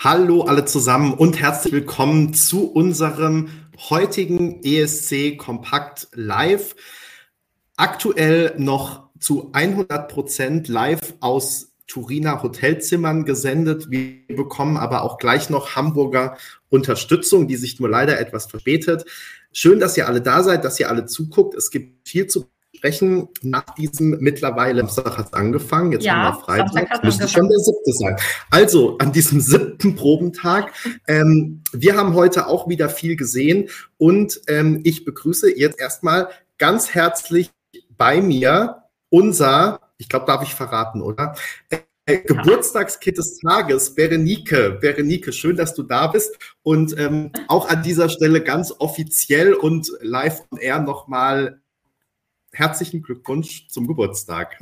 Hallo alle zusammen und herzlich willkommen zu unserem heutigen ESC Kompakt Live. Aktuell noch zu 100 Prozent live aus Turiner Hotelzimmern gesendet. Wir bekommen aber auch gleich noch Hamburger Unterstützung, die sich nur leider etwas verspätet. Schön, dass ihr alle da seid, dass ihr alle zuguckt. Es gibt viel zu sprechen nach diesem mittlerweile, Samstag hat es angefangen, jetzt ja, haben wir Freitag, müsste schon der siebte sein. Also an diesem siebten Probentag. Ähm, wir haben heute auch wieder viel gesehen und ähm, ich begrüße jetzt erstmal ganz herzlich bei mir unser, ich glaube, darf ich verraten, oder? Äh, Geburtstagskind des Tages, Berenike. Berenike, schön, dass du da bist. Und ähm, auch an dieser Stelle ganz offiziell und live on air nochmal herzlichen Glückwunsch zum Geburtstag.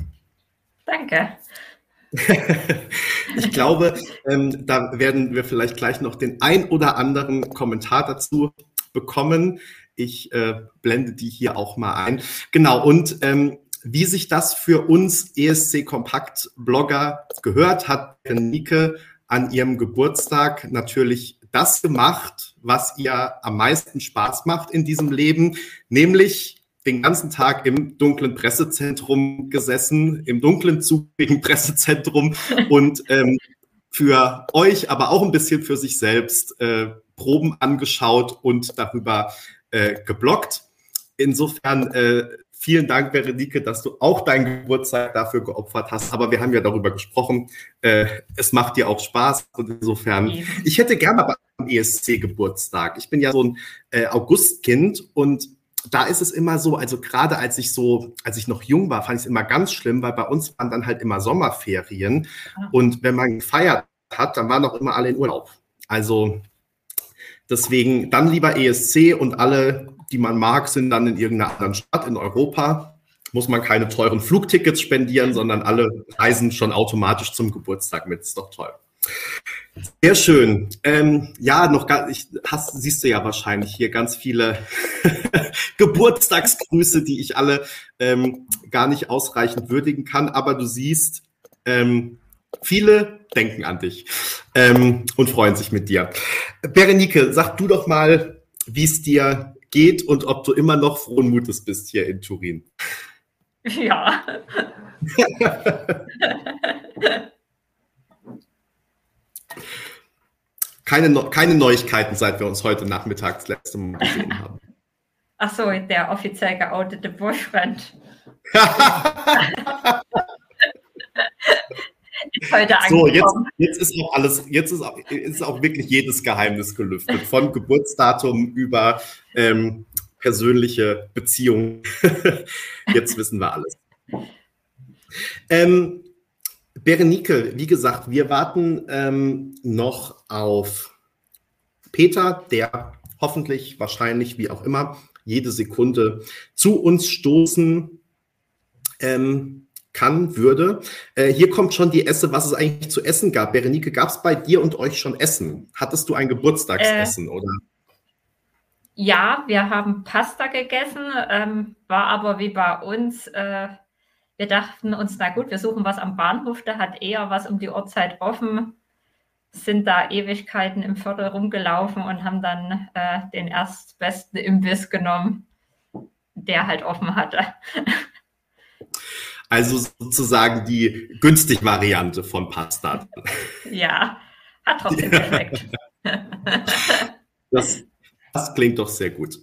Danke. ich glaube, ähm, da werden wir vielleicht gleich noch den ein oder anderen Kommentar dazu bekommen. Ich äh, blende die hier auch mal ein. Genau, und ähm, wie sich das für uns ESC Kompakt Blogger gehört, hat Nike an ihrem Geburtstag natürlich das gemacht, was ihr am meisten Spaß macht in diesem Leben, nämlich den ganzen Tag im dunklen Pressezentrum gesessen, im dunklen zugigen Pressezentrum und ähm, für euch, aber auch ein bisschen für sich selbst äh, Proben angeschaut und darüber äh, geblockt. Insofern äh, vielen Dank, Berenike, dass du auch deinen Geburtstag dafür geopfert hast. Aber wir haben ja darüber gesprochen. Äh, es macht dir auch Spaß. Und insofern, ich hätte gerne aber am ESC Geburtstag. Ich bin ja so ein äh, Augustkind und da ist es immer so, also gerade als ich so, als ich noch jung war, fand ich es immer ganz schlimm, weil bei uns waren dann halt immer Sommerferien ah. und wenn man gefeiert hat, dann waren auch immer alle in Urlaub. Also deswegen dann lieber ESC und alle, die man mag, sind dann in irgendeiner anderen Stadt in Europa. Muss man keine teuren Flugtickets spendieren, sondern alle reisen schon automatisch zum Geburtstag mit. Ist doch toll. Sehr schön. Ähm, ja, noch gar, ich, hast, siehst du ja wahrscheinlich hier ganz viele Geburtstagsgrüße, die ich alle ähm, gar nicht ausreichend würdigen kann. Aber du siehst, ähm, viele denken an dich ähm, und freuen sich mit dir. Berenike, sag du doch mal, wie es dir geht und ob du immer noch frohen Mutes bist hier in Turin. Ja. keine, keine Neuigkeiten, seit wir uns heute Nachmittag das letzte Mal gesehen haben. Ach so, der offiziell geoutete Bushfriend. so, jetzt, jetzt ist auch alles, jetzt ist auch, ist auch wirklich jedes Geheimnis gelüftet, von Geburtsdatum über ähm, persönliche Beziehungen. jetzt wissen wir alles. Ähm, Berenike, wie gesagt, wir warten ähm, noch auf Peter, der hoffentlich, wahrscheinlich, wie auch immer, jede Sekunde zu uns stoßen ähm, kann, würde. Äh, hier kommt schon die Esse, was es eigentlich zu essen gab. Berenike, gab es bei dir und euch schon Essen? Hattest du ein Geburtstagsessen, äh, oder? Ja, wir haben Pasta gegessen, ähm, war aber wie bei uns äh, wir dachten uns, na gut, wir suchen was am Bahnhof, da hat eher was um die Uhrzeit offen, sind da Ewigkeiten im Viertel rumgelaufen und haben dann äh, den erstbesten Imbiss genommen, der halt offen hatte. Also sozusagen die günstig Variante von Pasta. Ja, hat trotzdem geschmeckt. das, das klingt doch sehr gut.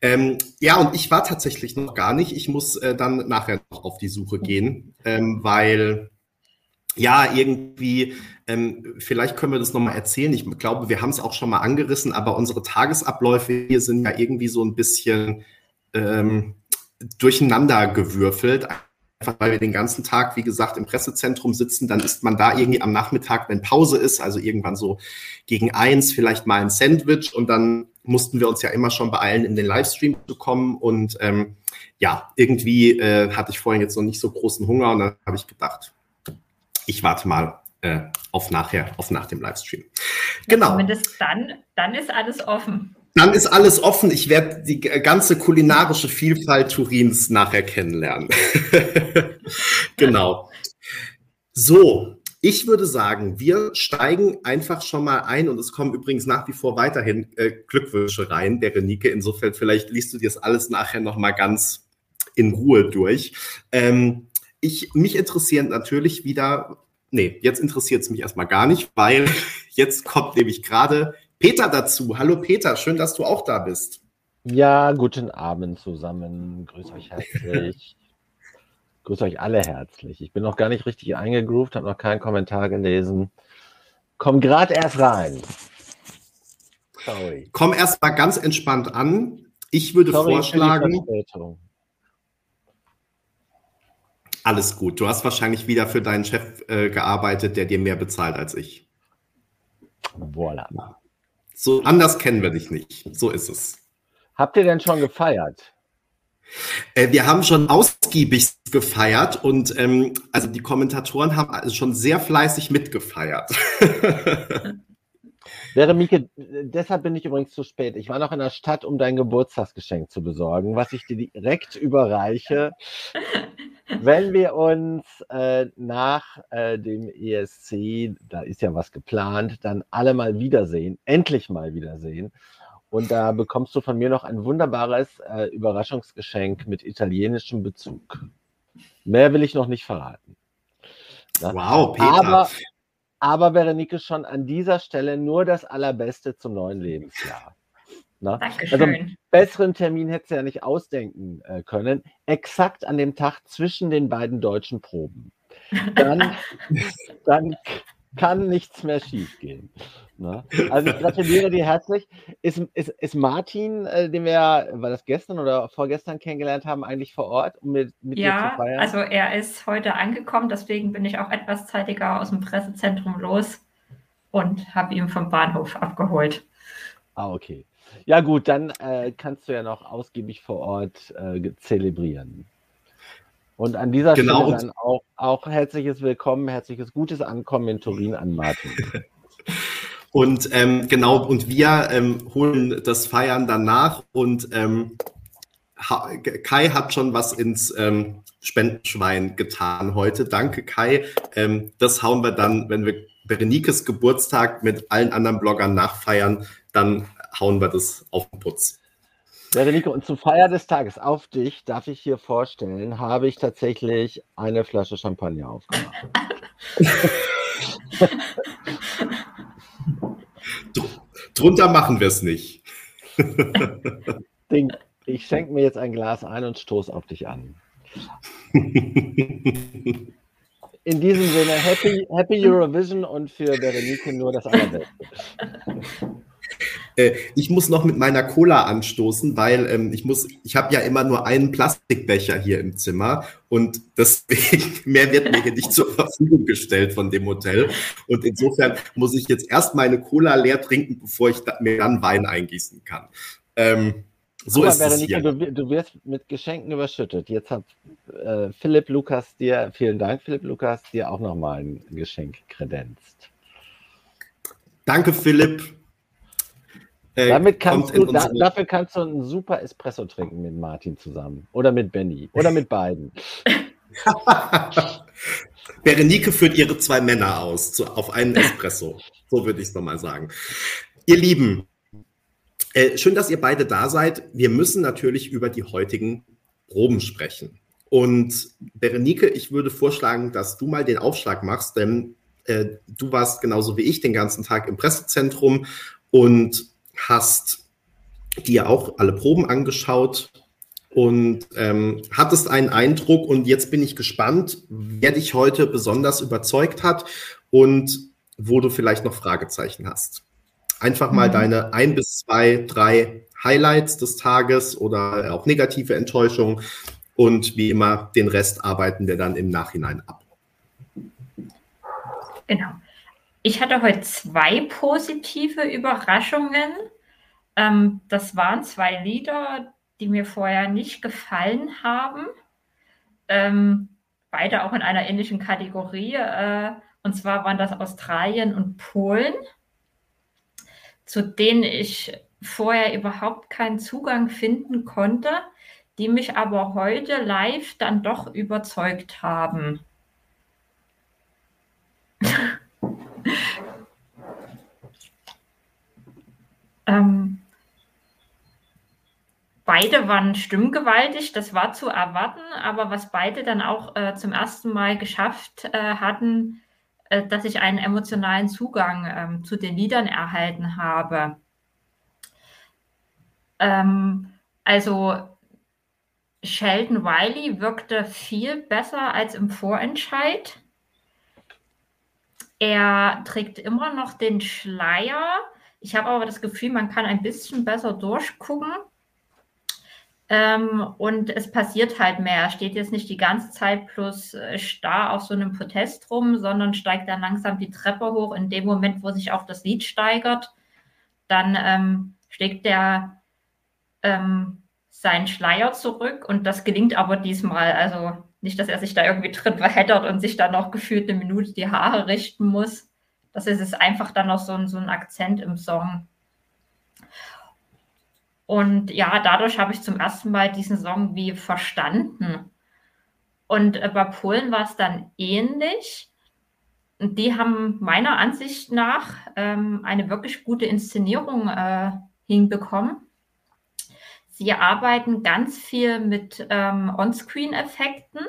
Ähm, ja, und ich war tatsächlich noch gar nicht. Ich muss äh, dann nachher noch auf die Suche gehen, ähm, weil ja, irgendwie, ähm, vielleicht können wir das nochmal erzählen. Ich glaube, wir haben es auch schon mal angerissen, aber unsere Tagesabläufe hier sind ja irgendwie so ein bisschen ähm, durcheinander gewürfelt einfach weil wir den ganzen Tag, wie gesagt, im Pressezentrum sitzen, dann isst man da irgendwie am Nachmittag, wenn Pause ist, also irgendwann so gegen eins, vielleicht mal ein Sandwich und dann mussten wir uns ja immer schon beeilen, in den Livestream zu kommen und ähm, ja, irgendwie äh, hatte ich vorhin jetzt noch nicht so großen Hunger und dann habe ich gedacht, ich warte mal äh, auf nachher, auf nach dem Livestream. Genau. zumindest dann, dann ist alles offen. Dann ist alles offen. Ich werde die ganze kulinarische Vielfalt Turins nachher kennenlernen. genau. So, ich würde sagen, wir steigen einfach schon mal ein und es kommen übrigens nach wie vor weiterhin äh, Glückwünsche rein, der Renike. Insofern, vielleicht liest du dir das alles nachher noch mal ganz in Ruhe durch. Ähm, ich, mich interessieren natürlich wieder, nee, jetzt interessiert es mich erstmal gar nicht, weil jetzt kommt nämlich gerade Peter dazu. Hallo Peter, schön, dass du auch da bist. Ja, guten Abend zusammen. Grüß euch herzlich. Grüß euch alle herzlich. Ich bin noch gar nicht richtig eingegroovt, habe noch keinen Kommentar gelesen. Komm gerade erst rein. Sorry. Komm erst mal ganz entspannt an. Ich würde Sorry vorschlagen. Alles gut. Du hast wahrscheinlich wieder für deinen Chef äh, gearbeitet, der dir mehr bezahlt als ich. Voilà. So anders kennen wir dich nicht. So ist es. Habt ihr denn schon gefeiert? Äh, wir haben schon ausgiebig gefeiert und ähm, also die Kommentatoren haben also schon sehr fleißig mitgefeiert. Wäre Mieke, deshalb bin ich übrigens zu spät. Ich war noch in der Stadt, um dein Geburtstagsgeschenk zu besorgen, was ich dir direkt überreiche. Wenn wir uns äh, nach äh, dem ESC, da ist ja was geplant, dann alle mal wiedersehen, endlich mal wiedersehen. Und da bekommst du von mir noch ein wunderbares äh, Überraschungsgeschenk mit italienischem Bezug. Mehr will ich noch nicht verraten. Na? Wow, Peter. Aber, aber Berenike, schon an dieser Stelle nur das Allerbeste zum neuen Lebensjahr. Na? Dankeschön. Also, besseren Termin hättest du ja nicht ausdenken äh, können. Exakt an dem Tag zwischen den beiden deutschen Proben. Dann, dann kann nichts mehr schiefgehen. Ne? Also ich gratuliere dir herzlich. Ist, ist, ist Martin, äh, den wir, war das gestern oder vorgestern kennengelernt haben, eigentlich vor Ort, um mit, mit ja, dir zu feiern? also er ist heute angekommen, deswegen bin ich auch etwas zeitiger aus dem Pressezentrum los und habe ihn vom Bahnhof abgeholt. Ah, okay. Ja gut, dann äh, kannst du ja noch ausgiebig vor Ort äh, zelebrieren. Und an dieser genau. Stelle dann auch, auch herzliches Willkommen, herzliches gutes Ankommen in Turin an Martin. Und ähm, genau, und wir ähm, holen das Feiern danach und ähm, ha Kai hat schon was ins ähm, Spendenschwein getan heute. Danke, Kai. Ähm, das hauen wir dann, wenn wir Berenikes Geburtstag mit allen anderen Bloggern nachfeiern, dann hauen wir das auf den Putz. Berenike, und zur Feier des Tages auf dich darf ich hier vorstellen, habe ich tatsächlich eine Flasche Champagner aufgemacht. Drunter machen wir es nicht. ich schenke mir jetzt ein Glas ein und stoße auf dich an. In diesem Sinne, Happy, Happy Eurovision und für Berenike nur das Allerbeste. Äh, ich muss noch mit meiner Cola anstoßen, weil ähm, ich muss, ich habe ja immer nur einen Plastikbecher hier im Zimmer und deswegen mehr wird mir hier nicht zur Verfügung gestellt von dem Hotel. Und insofern muss ich jetzt erst meine Cola leer trinken, bevor ich da, mir dann Wein eingießen kann. Ähm, so Aber ist es hier. Du, du, wirst mit Geschenken überschüttet. Jetzt hat äh, Philipp Lukas dir, vielen Dank, Philipp Lukas, dir auch nochmal ein Geschenk kredenzt. Danke, Philipp. Äh, Damit kannst du, da, dafür kannst du einen super Espresso trinken mit Martin zusammen. Oder mit Benny. Oder mit beiden. Berenike führt ihre zwei Männer aus zu, auf einen Espresso. So würde ich es nochmal sagen. Ihr Lieben, äh, schön, dass ihr beide da seid. Wir müssen natürlich über die heutigen Proben sprechen. Und Berenike, ich würde vorschlagen, dass du mal den Aufschlag machst, denn äh, du warst genauso wie ich den ganzen Tag im Pressezentrum und hast dir auch alle Proben angeschaut und ähm, hattest einen Eindruck und jetzt bin ich gespannt, wer dich heute besonders überzeugt hat und wo du vielleicht noch Fragezeichen hast. Einfach mal mhm. deine ein bis zwei, drei Highlights des Tages oder auch negative Enttäuschung und wie immer den Rest arbeiten wir dann im Nachhinein ab. Genau. Ich hatte heute zwei positive Überraschungen. Ähm, das waren zwei Lieder, die mir vorher nicht gefallen haben. Ähm, beide auch in einer ähnlichen Kategorie. Äh, und zwar waren das Australien und Polen, zu denen ich vorher überhaupt keinen Zugang finden konnte, die mich aber heute live dann doch überzeugt haben. Ähm, beide waren stimmgewaltig, das war zu erwarten, aber was beide dann auch äh, zum ersten Mal geschafft äh, hatten, äh, dass ich einen emotionalen Zugang ähm, zu den Liedern erhalten habe. Ähm, also Sheldon Wiley wirkte viel besser als im Vorentscheid. Er trägt immer noch den Schleier. Ich habe aber das Gefühl, man kann ein bisschen besser durchgucken. Ähm, und es passiert halt mehr. Er steht jetzt nicht die ganze Zeit plus äh, starr auf so einem Protest rum, sondern steigt dann langsam die Treppe hoch. In dem Moment, wo sich auch das Lied steigert, dann ähm, schlägt er ähm, seinen Schleier zurück und das gelingt aber diesmal. Also nicht, dass er sich da irgendwie drin verheddert und sich dann noch gefühlt eine Minute die Haare richten muss. Das ist es einfach dann noch so ein, so ein Akzent im Song. Und ja, dadurch habe ich zum ersten Mal diesen Song wie verstanden. Und äh, bei Polen war es dann ähnlich. Die haben meiner Ansicht nach ähm, eine wirklich gute Inszenierung äh, hinbekommen. Sie arbeiten ganz viel mit ähm, On-Screen-Effekten.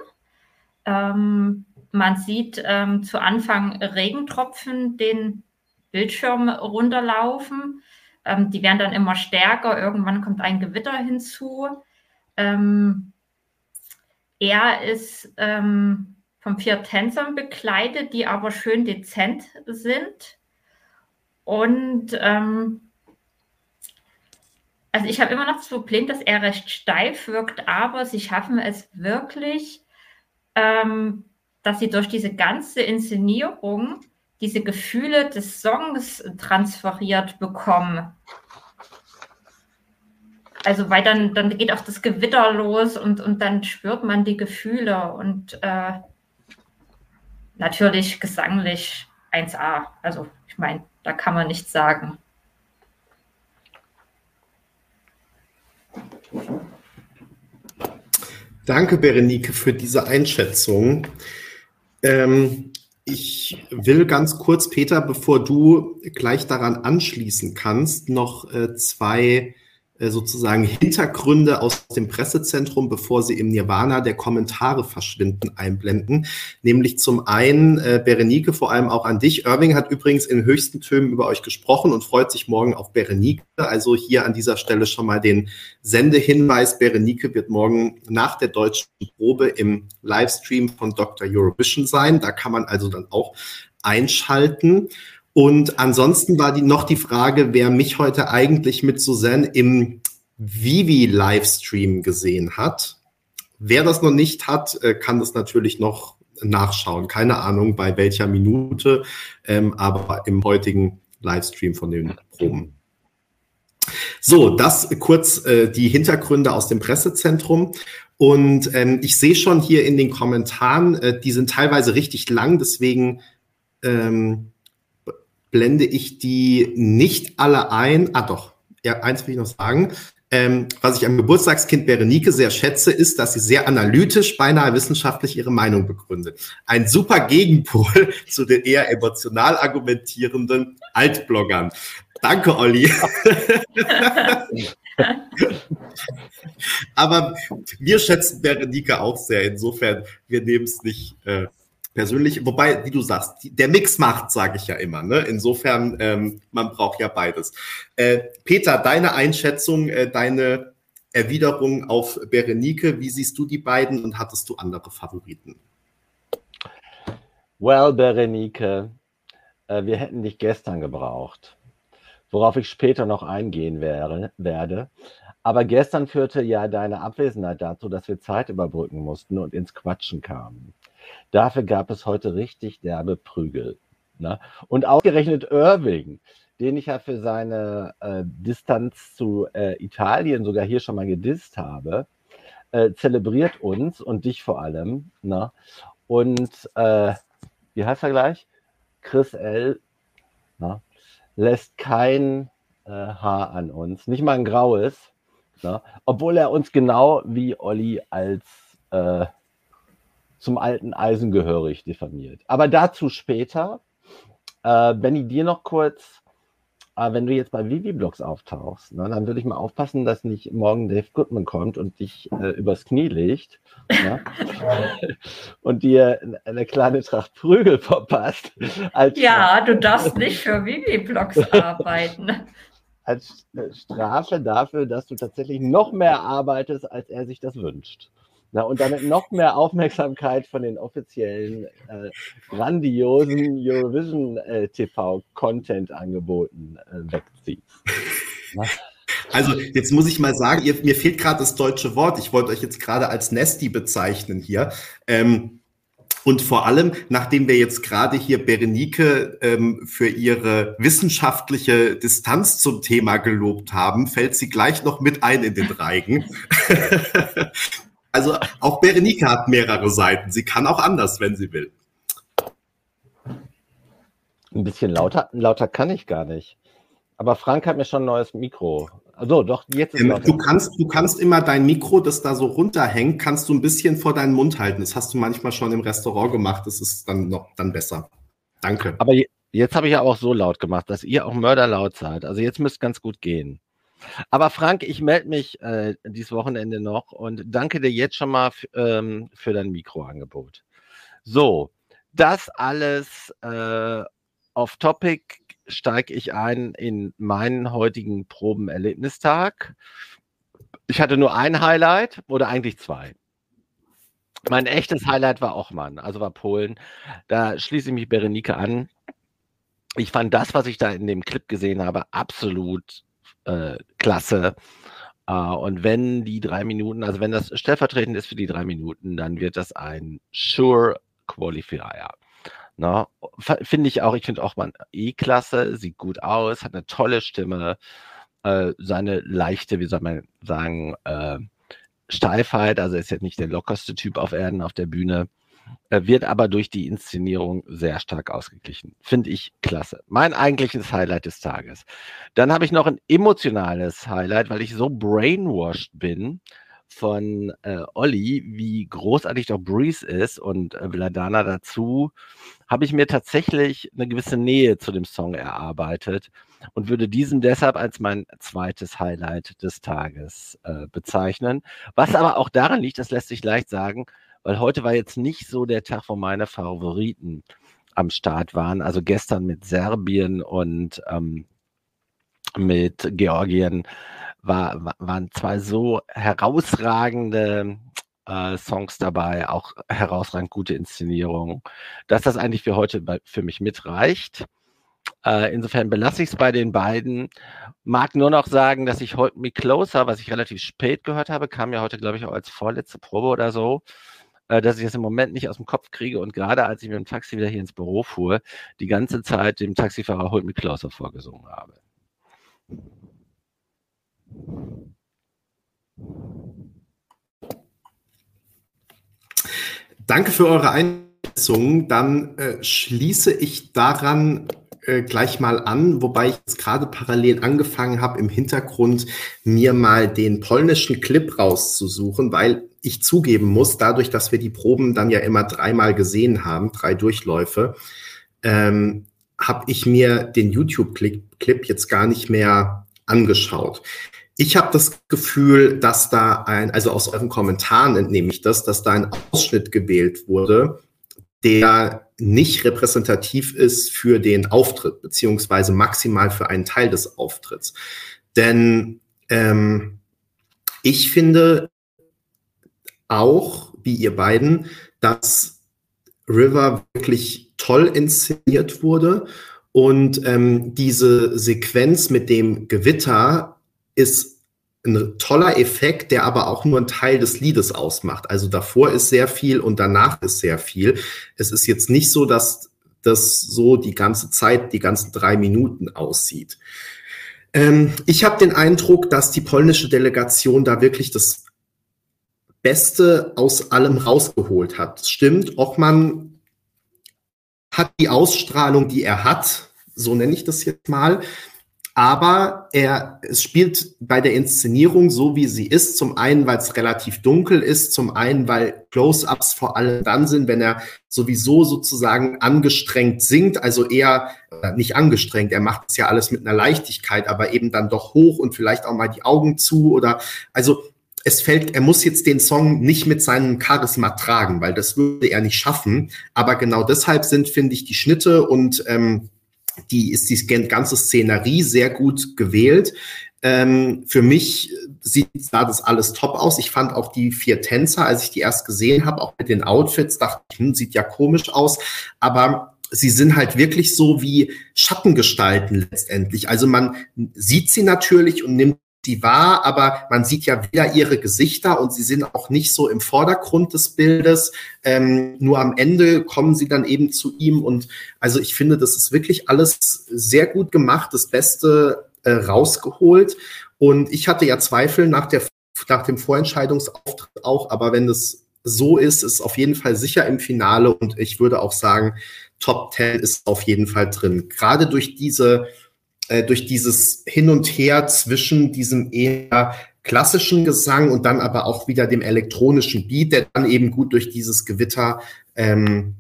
Ähm, man sieht ähm, zu Anfang Regentropfen den Bildschirm runterlaufen. Ähm, die werden dann immer stärker. Irgendwann kommt ein Gewitter hinzu. Ähm, er ist ähm, von vier Tänzern begleitet, die aber schön dezent sind. Und ähm, also ich habe immer noch das Problem, dass er recht steif wirkt, aber sie schaffen es wirklich, ähm, dass sie durch diese ganze Inszenierung diese Gefühle des Songs transferiert bekommen. Also, weil dann, dann geht auch das Gewitter los und, und dann spürt man die Gefühle und äh, natürlich gesanglich 1A. Also, ich meine, da kann man nichts sagen. Danke, Berenike, für diese Einschätzung. Ähm, ich will ganz kurz, Peter, bevor du gleich daran anschließen kannst, noch äh, zwei sozusagen Hintergründe aus dem Pressezentrum, bevor sie im Nirvana der Kommentare verschwinden, einblenden. Nämlich zum einen, äh, Berenike, vor allem auch an dich. Irving hat übrigens in höchsten Tönen über euch gesprochen und freut sich morgen auf Berenike. Also hier an dieser Stelle schon mal den Sendehinweis. Berenike wird morgen nach der deutschen Probe im Livestream von Dr. Eurovision sein. Da kann man also dann auch einschalten. Und ansonsten war die noch die Frage, wer mich heute eigentlich mit Suzanne im Vivi-Livestream gesehen hat. Wer das noch nicht hat, äh, kann das natürlich noch nachschauen. Keine Ahnung, bei welcher Minute, ähm, aber im heutigen Livestream von den Proben. So, das kurz äh, die Hintergründe aus dem Pressezentrum. Und ähm, ich sehe schon hier in den Kommentaren, äh, die sind teilweise richtig lang, deswegen ähm, blende ich die nicht alle ein. Ah doch, ja, eins will ich noch sagen. Ähm, was ich am Geburtstagskind Berenike sehr schätze, ist, dass sie sehr analytisch, beinahe wissenschaftlich ihre Meinung begründet. Ein super Gegenpol zu den eher emotional argumentierenden Altbloggern. Danke, Olli. Aber wir schätzen Berenike auch sehr. Insofern, wir nehmen es nicht äh, persönlich, wobei, wie du sagst, der Mix macht, sage ich ja immer. Ne? Insofern, ähm, man braucht ja beides. Äh, Peter, deine Einschätzung, äh, deine Erwiderung auf Berenike, wie siehst du die beiden und hattest du andere Favoriten? Well, Berenike, äh, wir hätten dich gestern gebraucht, worauf ich später noch eingehen wäre, werde. Aber gestern führte ja deine Abwesenheit dazu, dass wir Zeit überbrücken mussten und ins Quatschen kamen. Dafür gab es heute richtig derbe Prügel. Ne? Und ausgerechnet Irving, den ich ja für seine äh, Distanz zu äh, Italien sogar hier schon mal gedisst habe, äh, zelebriert uns und dich vor allem. Ne? Und äh, wie heißt er gleich? Chris L. Ne? lässt kein äh, Haar an uns, nicht mal ein graues, ne? obwohl er uns genau wie Olli als äh, zum alten Eisen gehörig diffamiert. Aber dazu später. Äh, Benny, dir noch kurz. Aber wenn du jetzt bei Vivi-Blogs auftauchst, ne, dann würde ich mal aufpassen, dass nicht morgen Dave Goodman kommt und dich äh, übers Knie legt ja, und dir eine kleine Tracht Prügel verpasst. ja, du darfst nicht für Vivi-Blogs arbeiten. Als Strafe dafür, dass du tatsächlich noch mehr arbeitest, als er sich das wünscht. Na, und damit noch mehr Aufmerksamkeit von den offiziellen äh, grandiosen Eurovision äh, äh, wegzieht. Also jetzt muss ich mal sagen, ihr, mir fehlt gerade das deutsche Wort. Ich wollte euch jetzt gerade als Nesti bezeichnen hier. Ähm, und vor allem, nachdem wir jetzt gerade hier Berenike ähm, für ihre wissenschaftliche Distanz zum Thema gelobt haben, fällt sie gleich noch mit ein in den Reigen. Also auch Berenike hat mehrere Seiten. Sie kann auch anders, wenn sie will. Ein bisschen lauter, lauter kann ich gar nicht. Aber Frank hat mir schon ein neues Mikro. Also doch, jetzt ist ähm, lauter. Du kannst, du kannst immer dein Mikro, das da so runterhängt, kannst du ein bisschen vor deinen Mund halten. Das hast du manchmal schon im Restaurant gemacht. Das ist dann noch dann besser. Danke. Aber jetzt habe ich ja auch so laut gemacht, dass ihr auch mörderlaut seid. Also jetzt müsst ganz gut gehen. Aber Frank, ich melde mich äh, dieses Wochenende noch und danke dir jetzt schon mal ähm, für dein Mikroangebot. So, das alles äh, off Topic steige ich ein in meinen heutigen Probenerlebnistag. Ich hatte nur ein Highlight oder eigentlich zwei. Mein echtes Highlight war Ochmann, also war Polen. Da schließe ich mich Berenike an. Ich fand das, was ich da in dem Clip gesehen habe, absolut äh, klasse. Äh, und wenn die drei Minuten, also wenn das stellvertretend ist für die drei Minuten, dann wird das ein Sure Qualifier. Ne? Finde ich auch, ich finde auch man eh klasse, sieht gut aus, hat eine tolle Stimme, äh, seine leichte, wie soll man sagen, äh, Steifheit, also ist jetzt nicht der lockerste Typ auf Erden auf der Bühne, wird aber durch die Inszenierung sehr stark ausgeglichen. Finde ich klasse. Mein eigentliches Highlight des Tages. Dann habe ich noch ein emotionales Highlight, weil ich so brainwashed bin von äh, Olli, wie großartig doch Breeze ist und äh, Vladana dazu, habe ich mir tatsächlich eine gewisse Nähe zu dem Song erarbeitet und würde diesen deshalb als mein zweites Highlight des Tages äh, bezeichnen. Was aber auch daran liegt, das lässt sich leicht sagen, weil heute war jetzt nicht so der Tag, wo meine Favoriten am Start waren. Also gestern mit Serbien und ähm, mit Georgien war, waren zwei so herausragende äh, Songs dabei, auch herausragend gute Inszenierungen, dass das eigentlich für heute bei, für mich mitreicht. Äh, insofern belasse ich es bei den beiden. Mag nur noch sagen, dass ich Hold Me Closer, was ich relativ spät gehört habe, kam ja heute, glaube ich, auch als vorletzte Probe oder so, äh, dass ich das im Moment nicht aus dem Kopf kriege und gerade als ich mit dem Taxi wieder hier ins Büro fuhr, die ganze Zeit dem Taxifahrer Hold Me Closer vorgesungen habe. Danke für eure Einschätzung. Dann äh, schließe ich daran äh, gleich mal an, wobei ich jetzt gerade parallel angefangen habe, im Hintergrund mir mal den polnischen Clip rauszusuchen, weil ich zugeben muss, dadurch, dass wir die Proben dann ja immer dreimal gesehen haben, drei Durchläufe, ähm, habe ich mir den YouTube-Clip jetzt gar nicht mehr angeschaut. Ich habe das Gefühl, dass da ein, also aus euren Kommentaren entnehme ich das, dass da ein Ausschnitt gewählt wurde, der nicht repräsentativ ist für den Auftritt, beziehungsweise maximal für einen Teil des Auftritts. Denn ähm, ich finde, auch, wie ihr beiden, dass River wirklich toll inszeniert wurde. Und ähm, diese Sequenz mit dem Gewitter ist ein toller Effekt, der aber auch nur ein Teil des Liedes ausmacht. Also davor ist sehr viel und danach ist sehr viel. Es ist jetzt nicht so, dass das so die ganze Zeit, die ganzen drei Minuten aussieht. Ähm, ich habe den Eindruck, dass die polnische Delegation da wirklich das Beste aus allem rausgeholt hat. Stimmt, Ochmann hat die Ausstrahlung, die er hat, so nenne ich das jetzt mal. Aber er es spielt bei der Inszenierung so, wie sie ist. Zum einen, weil es relativ dunkel ist, zum einen, weil Close-ups vor allem dann sind, wenn er sowieso sozusagen angestrengt singt, also eher äh, nicht angestrengt, er macht es ja alles mit einer Leichtigkeit, aber eben dann doch hoch und vielleicht auch mal die Augen zu oder also es fällt, er muss jetzt den Song nicht mit seinem Charisma tragen, weil das würde er nicht schaffen. Aber genau deshalb sind, finde ich, die Schnitte und ähm, die ist die ganze Szenerie sehr gut gewählt. Ähm, für mich sieht sah das alles top aus. Ich fand auch die vier Tänzer, als ich die erst gesehen habe, auch mit den Outfits, dachte ich, hm, sieht ja komisch aus. Aber sie sind halt wirklich so wie Schattengestalten letztendlich. Also man sieht sie natürlich und nimmt sie wahr, aber man sieht ja wieder ihre Gesichter und sie sind auch nicht so im Vordergrund des Bildes. Ähm, nur am Ende kommen sie dann eben zu ihm und also ich finde, das ist wirklich alles sehr gut gemacht, das Beste äh, rausgeholt. Und ich hatte ja Zweifel nach, der, nach dem Vorentscheidungsauftritt auch, aber wenn das so ist, ist auf jeden Fall sicher im Finale und ich würde auch sagen, Top 10 ist auf jeden Fall drin. Gerade durch diese äh, durch dieses Hin und Her zwischen diesem eher klassischen Gesang und dann aber auch wieder dem elektronischen Beat, der dann eben gut durch dieses Gewitter ähm,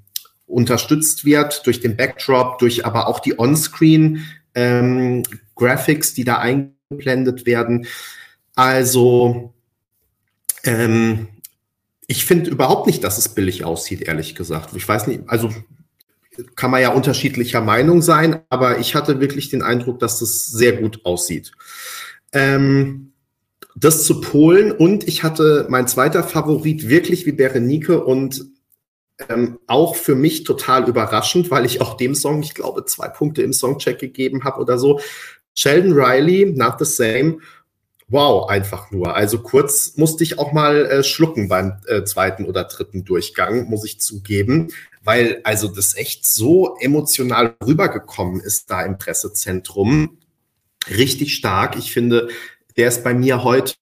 unterstützt wird, durch den Backdrop, durch aber auch die On-Screen ähm, Graphics, die da eingeblendet werden. Also ähm, ich finde überhaupt nicht, dass es billig aussieht, ehrlich gesagt. Ich weiß nicht, also kann man ja unterschiedlicher Meinung sein, aber ich hatte wirklich den Eindruck, dass das sehr gut aussieht. Ähm, das zu Polen und ich hatte mein zweiter Favorit wirklich wie Berenike und ähm, auch für mich total überraschend, weil ich auch dem Song, ich glaube, zwei Punkte im Songcheck gegeben habe oder so. Sheldon Riley, Not the Same. Wow, einfach nur. Also kurz musste ich auch mal äh, schlucken beim äh, zweiten oder dritten Durchgang, muss ich zugeben weil also das echt so emotional rübergekommen ist da im Pressezentrum. Richtig stark. Ich finde, der ist bei mir heute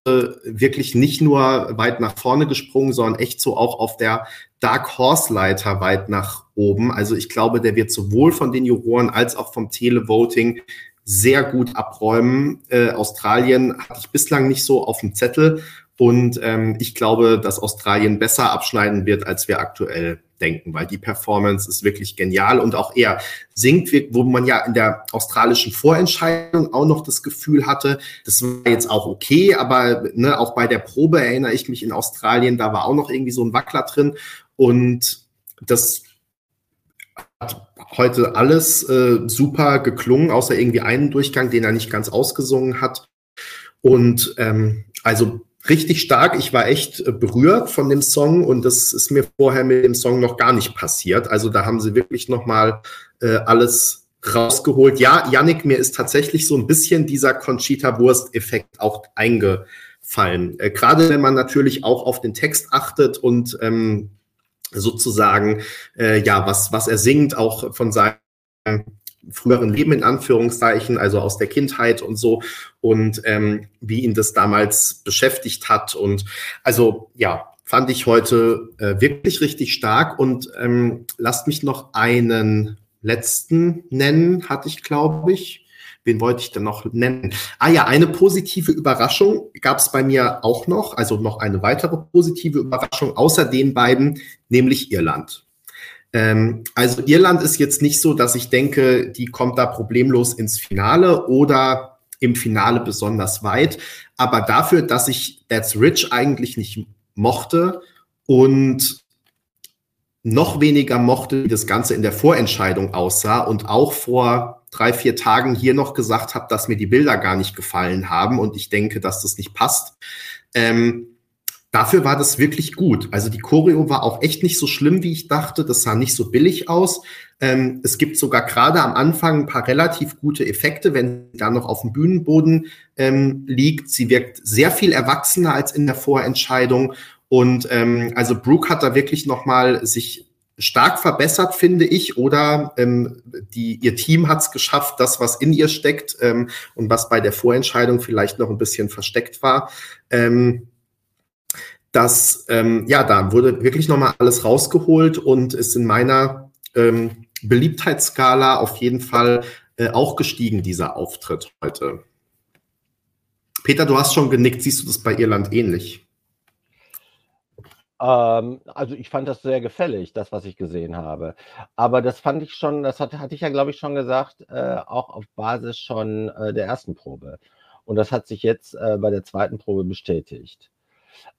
wirklich nicht nur weit nach vorne gesprungen, sondern echt so auch auf der Dark Horse Leiter weit nach oben. Also ich glaube, der wird sowohl von den Juroren als auch vom Televoting sehr gut abräumen. Äh, Australien hatte ich bislang nicht so auf dem Zettel und ähm, ich glaube, dass Australien besser abschneiden wird, als wir aktuell denken, weil die Performance ist wirklich genial und auch er singt, wo man ja in der australischen Vorentscheidung auch noch das Gefühl hatte, das war jetzt auch okay, aber ne, auch bei der Probe erinnere ich mich in Australien, da war auch noch irgendwie so ein Wackler drin und das hat heute alles äh, super geklungen, außer irgendwie einen Durchgang, den er nicht ganz ausgesungen hat. Und ähm, also richtig stark. Ich war echt äh, berührt von dem Song und das ist mir vorher mit dem Song noch gar nicht passiert. Also da haben sie wirklich noch mal äh, alles rausgeholt. Ja, Yannick, mir ist tatsächlich so ein bisschen dieser Conchita-Wurst-Effekt auch eingefallen. Äh, Gerade wenn man natürlich auch auf den Text achtet und ähm, sozusagen, äh, ja, was, was er singt, auch von seinem früheren Leben in Anführungszeichen, also aus der Kindheit und so und ähm, wie ihn das damals beschäftigt hat. Und also ja, fand ich heute äh, wirklich richtig stark. Und ähm, lasst mich noch einen letzten nennen, hatte ich, glaube ich. Wen wollte ich denn noch nennen? Ah ja, eine positive Überraschung gab es bei mir auch noch, also noch eine weitere positive Überraschung außer den beiden, nämlich Irland. Ähm, also Irland ist jetzt nicht so, dass ich denke, die kommt da problemlos ins Finale oder im Finale besonders weit. Aber dafür, dass ich That's Rich eigentlich nicht mochte und noch weniger mochte, wie das Ganze in der Vorentscheidung aussah und auch vor drei, vier Tagen hier noch gesagt habe, dass mir die Bilder gar nicht gefallen haben und ich denke, dass das nicht passt. Ähm, dafür war das wirklich gut. Also die Choreo war auch echt nicht so schlimm, wie ich dachte. Das sah nicht so billig aus. Ähm, es gibt sogar gerade am Anfang ein paar relativ gute Effekte, wenn sie da noch auf dem Bühnenboden ähm, liegt. Sie wirkt sehr viel erwachsener als in der Vorentscheidung. Und ähm, also Brooke hat da wirklich noch mal sich stark verbessert, finde ich, oder ähm, die, ihr Team hat es geschafft, das, was in ihr steckt ähm, und was bei der Vorentscheidung vielleicht noch ein bisschen versteckt war, ähm, dass ähm, ja, da wurde wirklich nochmal alles rausgeholt und ist in meiner ähm, Beliebtheitsskala auf jeden Fall äh, auch gestiegen, dieser Auftritt heute. Peter, du hast schon genickt. Siehst du das bei Irland ähnlich? Ähm, also ich fand das sehr gefällig, das, was ich gesehen habe. Aber das fand ich schon, das hatte, hatte ich ja, glaube ich, schon gesagt, äh, auch auf Basis schon äh, der ersten Probe. Und das hat sich jetzt äh, bei der zweiten Probe bestätigt.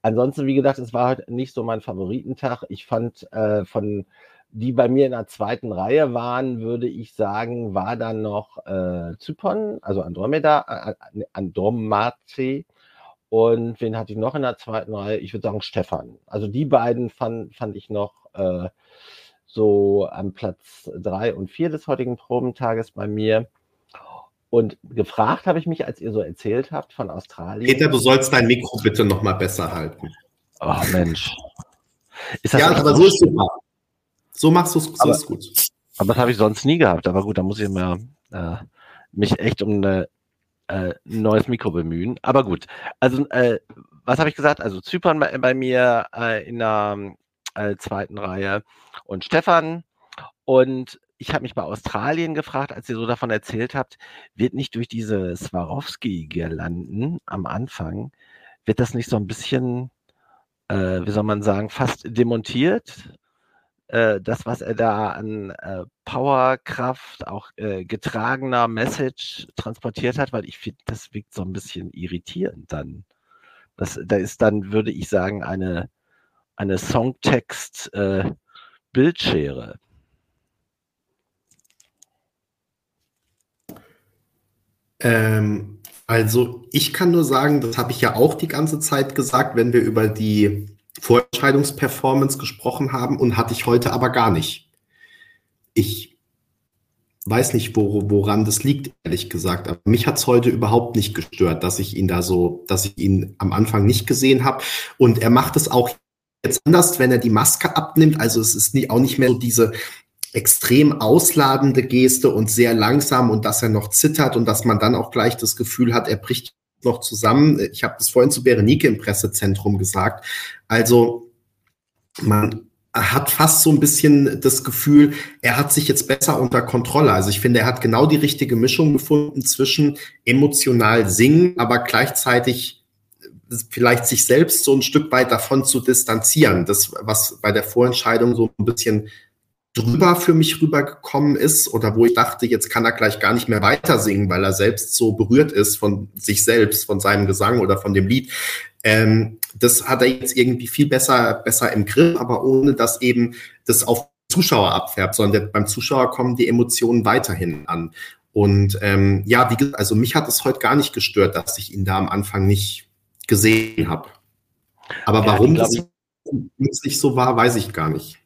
Ansonsten, wie gesagt, es war heute nicht so mein Favoritentag. Ich fand äh, von die bei mir in der zweiten Reihe waren, würde ich sagen, war dann noch äh, Zypern, also Andromeda, äh, Andromace und wen hatte ich noch in der zweiten Reihe? Ich würde sagen Stefan. Also die beiden fand, fand ich noch äh, so am Platz drei und vier des heutigen Probentages bei mir. Und gefragt habe ich mich, als ihr so erzählt habt von Australien. Peter, du sollst dein Mikro bitte noch mal besser halten. Oh Mensch. ja, aber so ist super. So machst du es, so ist gut. Aber das habe ich sonst nie gehabt. Aber gut, da muss ich mal äh, mich echt um eine äh, neues Mikro bemühen. Aber gut, also äh, was habe ich gesagt? Also Zypern bei, bei mir äh, in der äh, zweiten Reihe und Stefan. Und ich habe mich bei Australien gefragt, als ihr so davon erzählt habt, wird nicht durch diese Swarovski-Girlanden am Anfang, wird das nicht so ein bisschen, äh, wie soll man sagen, fast demontiert? Äh, das, was er da an äh, Powerkraft, auch äh, getragener Message transportiert hat, weil ich finde, das wirkt so ein bisschen irritierend dann. Das, da ist dann, würde ich sagen, eine, eine Songtext-Bildschere. Ähm, also ich kann nur sagen, das habe ich ja auch die ganze Zeit gesagt, wenn wir über die Vorentscheidungsperformance gesprochen haben und hatte ich heute aber gar nicht. Ich weiß nicht, wo, woran das liegt, ehrlich gesagt. Aber mich hat es heute überhaupt nicht gestört, dass ich ihn da so, dass ich ihn am Anfang nicht gesehen habe. Und er macht es auch jetzt anders, wenn er die Maske abnimmt. Also es ist nie, auch nicht mehr so diese extrem ausladende Geste und sehr langsam und dass er noch zittert und dass man dann auch gleich das Gefühl hat, er bricht noch zusammen. Ich habe das vorhin zu Berenike im Pressezentrum gesagt. Also man hat fast so ein bisschen das Gefühl, er hat sich jetzt besser unter Kontrolle. Also ich finde, er hat genau die richtige Mischung gefunden zwischen emotional singen, aber gleichzeitig vielleicht sich selbst so ein Stück weit davon zu distanzieren. Das, was bei der Vorentscheidung so ein bisschen drüber für mich rübergekommen ist oder wo ich dachte, jetzt kann er gleich gar nicht mehr weiter singen, weil er selbst so berührt ist von sich selbst, von seinem Gesang oder von dem Lied. Ähm, das hat er jetzt irgendwie viel besser, besser im Griff, aber ohne dass eben das auf Zuschauer abfärbt, sondern beim Zuschauer kommen die Emotionen weiterhin an. Und ähm, ja, wie gesagt, also mich hat es heute gar nicht gestört, dass ich ihn da am Anfang nicht gesehen habe. Aber ja, warum das nicht so war, weiß ich gar nicht.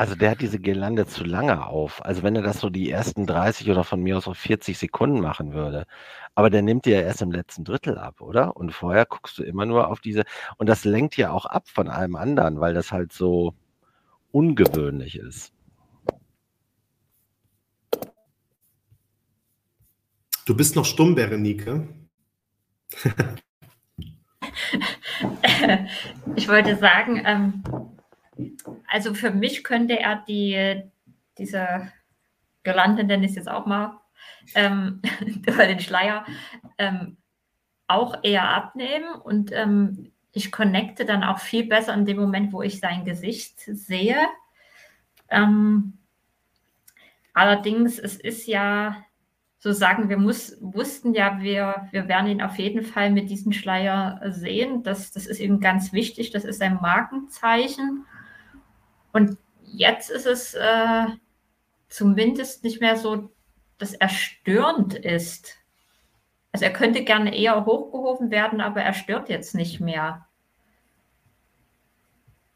Also der hat diese Girlande zu lange auf. Also wenn er das so die ersten 30 oder von mir aus auch 40 Sekunden machen würde. Aber der nimmt dir ja erst im letzten Drittel ab, oder? Und vorher guckst du immer nur auf diese. Und das lenkt ja auch ab von allem anderen, weil das halt so ungewöhnlich ist. Du bist noch stumm, Berenike. ich wollte sagen, ähm, also für mich könnte er die, diese Girlande, nenne ich es jetzt auch mal, ähm, über den Schleier, ähm, auch eher abnehmen und ähm, ich connecte dann auch viel besser in dem Moment, wo ich sein Gesicht sehe. Ähm, allerdings, es ist ja, so sagen wir, muss, wussten ja, wir, wir werden ihn auf jeden Fall mit diesem Schleier sehen. Das, das ist eben ganz wichtig, das ist ein Markenzeichen. Und jetzt ist es äh, zumindest nicht mehr so, dass er störend ist. Also er könnte gerne eher hochgehoben werden, aber er stört jetzt nicht mehr.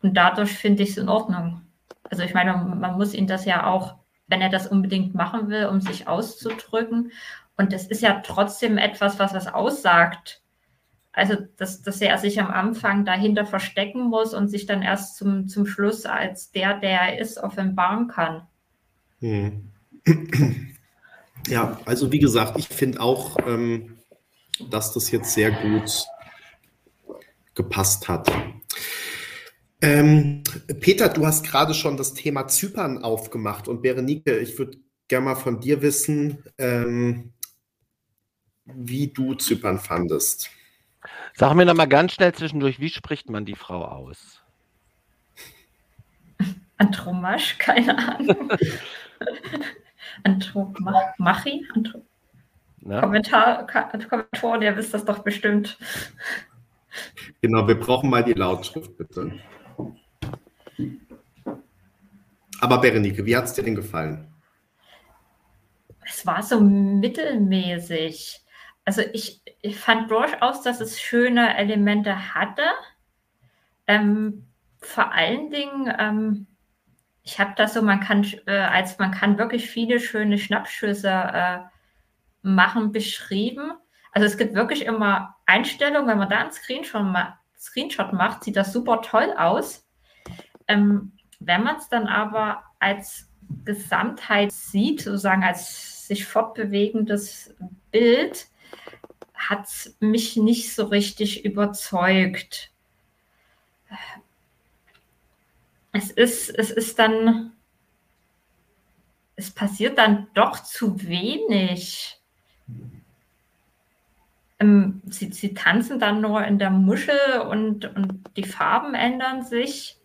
Und dadurch finde ich es in Ordnung. Also ich meine, man muss ihn das ja auch, wenn er das unbedingt machen will, um sich auszudrücken. Und das ist ja trotzdem etwas, was was aussagt also, dass, dass er sich am Anfang dahinter verstecken muss und sich dann erst zum, zum Schluss als der, der er ist, offenbaren kann. Hm. Ja, also wie gesagt, ich finde auch, ähm, dass das jetzt sehr gut gepasst hat. Ähm, Peter, du hast gerade schon das Thema Zypern aufgemacht und Berenike, ich würde gerne mal von dir wissen, ähm, wie du Zypern fandest. Sag mir noch mal ganz schnell zwischendurch, wie spricht man die Frau aus? Antromasch, keine Ahnung. Antromachi? Antro Kommentar, Kommentar, der wisst das doch bestimmt. Genau, wir brauchen mal die Lautschrift, bitte. Aber Berenike, wie hat es dir denn gefallen? Es war so mittelmäßig. Also ich, ich fand durchaus, dass es schöne Elemente hatte. Ähm, vor allen Dingen, ähm, ich habe das so, man kann, äh, als man kann wirklich viele schöne Schnappschüsse äh, machen, beschrieben. Also es gibt wirklich immer Einstellungen, wenn man da einen Screenshot, ma Screenshot macht, sieht das super toll aus. Ähm, wenn man es dann aber als Gesamtheit sieht, sozusagen als sich fortbewegendes Bild, hat es mich nicht so richtig überzeugt. Es ist, es ist dann, es passiert dann doch zu wenig. Ähm, sie, sie tanzen dann nur in der Muschel und, und die Farben ändern sich.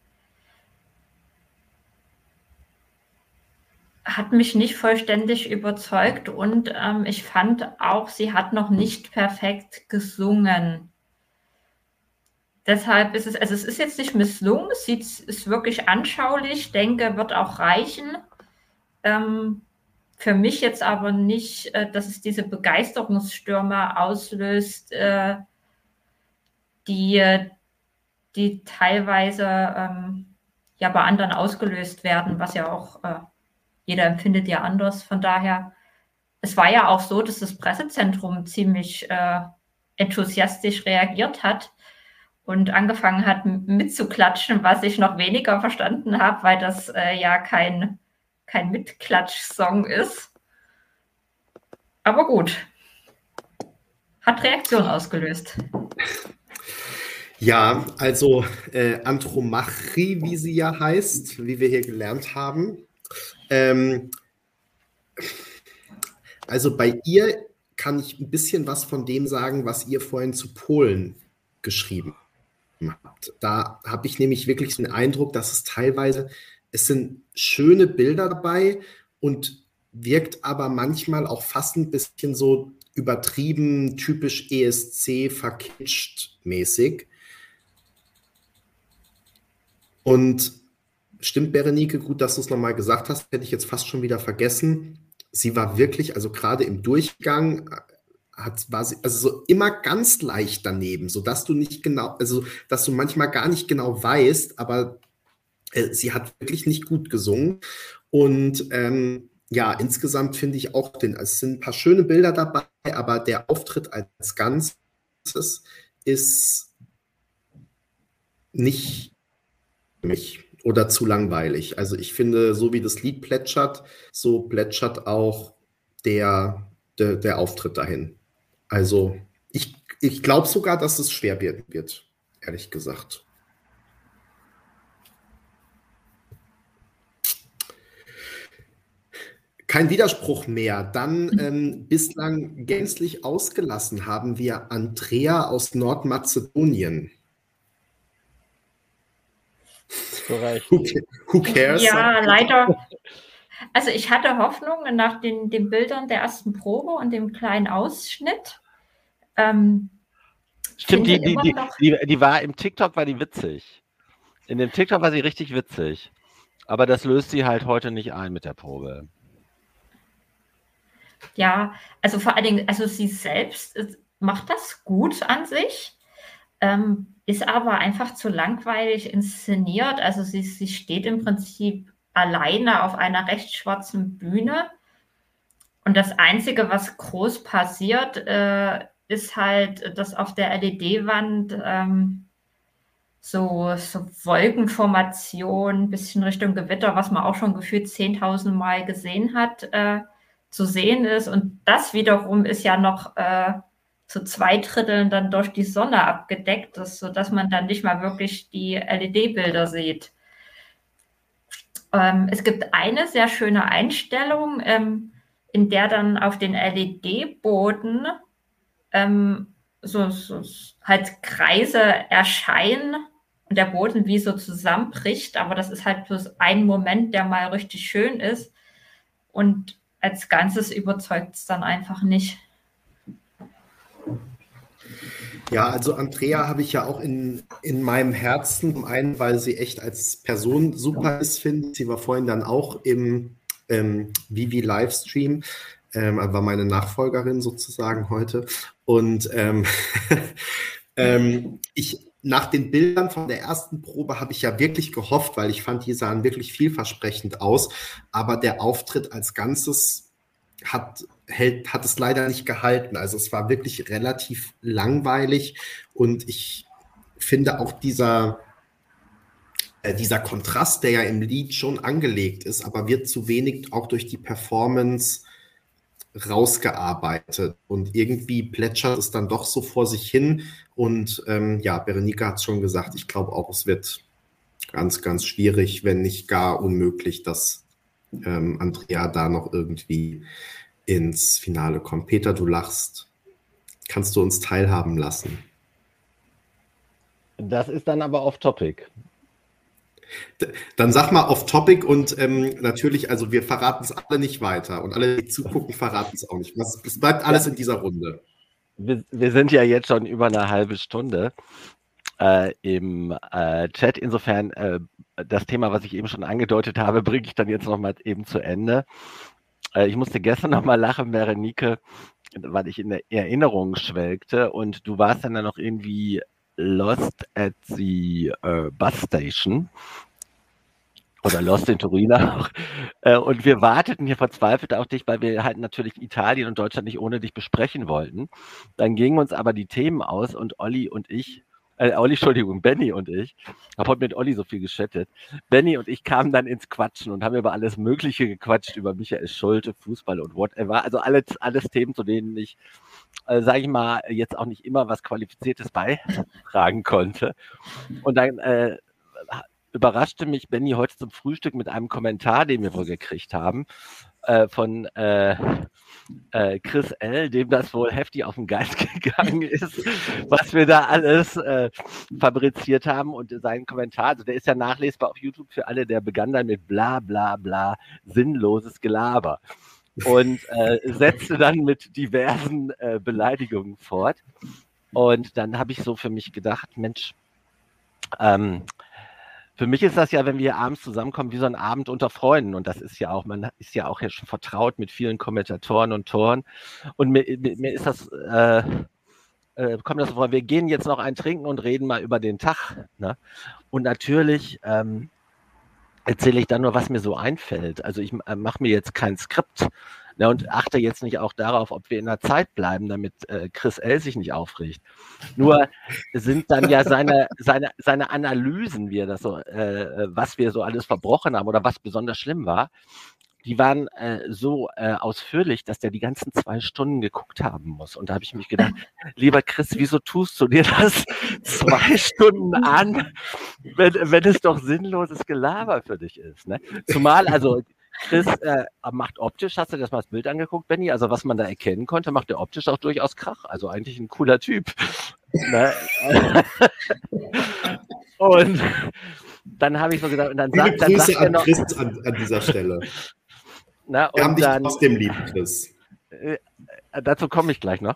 Hat mich nicht vollständig überzeugt und ähm, ich fand auch, sie hat noch nicht perfekt gesungen. Deshalb ist es, also es ist jetzt nicht misslungen, es sieht, ist wirklich anschaulich, denke, wird auch reichen. Ähm, für mich jetzt aber nicht, äh, dass es diese Begeisterungsstürme auslöst, äh, die, die teilweise ähm, ja bei anderen ausgelöst werden, was ja auch äh, jeder empfindet ja anders. Von daher, es war ja auch so, dass das Pressezentrum ziemlich äh, enthusiastisch reagiert hat und angefangen hat mitzuklatschen, was ich noch weniger verstanden habe, weil das äh, ja kein kein Mitklatsch-Song ist. Aber gut. Hat Reaktion ausgelöst. Ja, also äh, Antromachi, wie sie ja heißt, wie wir hier gelernt haben. Ähm, also bei ihr kann ich ein bisschen was von dem sagen, was ihr vorhin zu Polen geschrieben habt. Da habe ich nämlich wirklich den Eindruck, dass es teilweise es sind schöne Bilder dabei und wirkt aber manchmal auch fast ein bisschen so übertrieben, typisch ESC, verkitscht mäßig. Und stimmt, Berenike, gut, dass du es nochmal gesagt hast, hätte ich jetzt fast schon wieder vergessen. Sie war wirklich, also gerade im Durchgang, hat, war sie, also so immer ganz leicht daneben, sodass du nicht genau, also dass du manchmal gar nicht genau weißt, aber äh, sie hat wirklich nicht gut gesungen. Und ähm, ja, insgesamt finde ich auch, den, es sind ein paar schöne Bilder dabei, aber der Auftritt als Ganzes ist nicht für mich oder zu langweilig. Also ich finde, so wie das Lied plätschert, so plätschert auch der, der, der Auftritt dahin. Also ich, ich glaube sogar, dass es schwer werden wird, ehrlich gesagt. Kein Widerspruch mehr. Dann mhm. ähm, bislang gänzlich ausgelassen haben wir Andrea aus Nordmazedonien. Who, who, cares? Ja, leider. Also ich hatte Hoffnung nach den, den Bildern der ersten Probe und dem kleinen Ausschnitt. Ähm, Stimmt, die, die, die, die, die war im TikTok war die witzig. In dem TikTok war sie richtig witzig. Aber das löst sie halt heute nicht ein mit der Probe. Ja, also vor allen Dingen, also sie selbst macht das gut an sich, ähm, ist aber einfach zu langweilig inszeniert. Also sie, sie steht im Prinzip alleine auf einer recht schwarzen Bühne. Und das Einzige, was groß passiert, äh, ist halt, dass auf der LED-Wand ähm, so, so Wolkenformation, ein bisschen Richtung Gewitter, was man auch schon gefühlt 10.000 Mal gesehen hat, äh, zu sehen ist. Und das wiederum ist ja noch äh, zu zwei Dritteln dann durch die Sonne abgedeckt, ist, sodass man dann nicht mal wirklich die LED-Bilder sieht. Ähm, es gibt eine sehr schöne Einstellung, ähm, in der dann auf den LED-Boden ähm, so, so halt Kreise erscheinen und der Boden wie so zusammenbricht, aber das ist halt bloß ein Moment, der mal richtig schön ist und als Ganzes überzeugt es dann einfach nicht. Ja, also Andrea habe ich ja auch in, in meinem Herzen. Zum einen, weil sie echt als Person super ist, finde ich. Sie war vorhin dann auch im ähm, Vivi Livestream, ähm, war meine Nachfolgerin sozusagen heute. Und ähm, ähm, ich nach den Bildern von der ersten Probe habe ich ja wirklich gehofft, weil ich fand, die sahen wirklich vielversprechend aus. Aber der Auftritt als Ganzes hat, hält, hat es leider nicht gehalten. Also es war wirklich relativ langweilig und ich finde auch dieser, äh, dieser Kontrast, der ja im Lied schon angelegt ist, aber wird zu wenig auch durch die Performance rausgearbeitet und irgendwie plätschert es dann doch so vor sich hin. Und ähm, ja, Berenika hat es schon gesagt, ich glaube auch, es wird ganz, ganz schwierig, wenn nicht gar unmöglich, dass ähm, Andrea da noch irgendwie ins Finale kommt. Peter, du lachst. Kannst du uns teilhaben lassen? Das ist dann aber off-topic. Dann sag mal off-topic und ähm, natürlich, also wir verraten es alle nicht weiter und alle, die zugucken, verraten es auch nicht. Es bleibt alles in dieser Runde. Wir, wir, sind ja jetzt schon über eine halbe Stunde äh, im äh, Chat. Insofern, äh, das Thema, was ich eben schon angedeutet habe, bringe ich dann jetzt nochmal eben zu Ende. Äh, ich musste gestern nochmal lachen, Berenike, weil ich in der Erinnerung schwelgte und du warst dann, dann noch irgendwie lost at the uh, bus station oder Lost in Turin auch. Äh, und wir warteten hier verzweifelt auf dich, weil wir halt natürlich Italien und Deutschland nicht ohne dich besprechen wollten. Dann gingen uns aber die Themen aus und Olli und ich äh, Olli, Entschuldigung, Benny und ich, habe heute mit Olli so viel geschattet. Benny und ich kamen dann ins Quatschen und haben über alles Mögliche gequatscht, über Michael Schulte, Fußball und whatever. Also alles, alles Themen, zu denen ich, äh, sage ich mal, jetzt auch nicht immer was Qualifiziertes beitragen konnte. Und dann äh, überraschte mich Benny heute zum Frühstück mit einem Kommentar, den wir wohl gekriegt haben, äh, von äh, äh, Chris L., dem das wohl heftig auf den Geist gegangen ist, was wir da alles äh, fabriziert haben und seinen Kommentar, also der ist ja nachlesbar auf YouTube für alle, der begann dann mit bla bla bla, sinnloses Gelaber und äh, setzte dann mit diversen äh, Beleidigungen fort. Und dann habe ich so für mich gedacht, Mensch, ähm, für mich ist das ja, wenn wir abends zusammenkommen, wie so ein Abend unter Freunden. Und das ist ja auch, man ist ja auch ja schon vertraut mit vielen Kommentatoren und Toren. Und mir, mir ist das, äh, äh, kommt das vor, wir gehen jetzt noch ein Trinken und reden mal über den Tag. Ne? Und natürlich ähm, erzähle ich dann nur, was mir so einfällt. Also ich äh, mache mir jetzt kein Skript ja, und achte jetzt nicht auch darauf, ob wir in der Zeit bleiben, damit äh, Chris L. sich nicht aufregt. Nur sind dann ja seine, seine, seine Analysen, wie er das so, äh, was wir so alles verbrochen haben oder was besonders schlimm war, die waren äh, so äh, ausführlich, dass der die ganzen zwei Stunden geguckt haben muss. Und da habe ich mich gedacht, lieber Chris, wieso tust du dir das zwei Stunden an, wenn, wenn es doch sinnloses Gelaber für dich ist? Ne? Zumal, also Chris äh, macht optisch, hast du das mal das Bild angeguckt, Benny? Also was man da erkennen konnte, macht er optisch auch durchaus Krach. Also eigentlich ein cooler Typ. ne? und dann habe ich so gedacht, und dann sagt, dann sagt er noch, Chris an, an dieser Stelle. Na, Wir haben dich dann, trotzdem lieb, Chris. Äh, dazu komme ich gleich noch.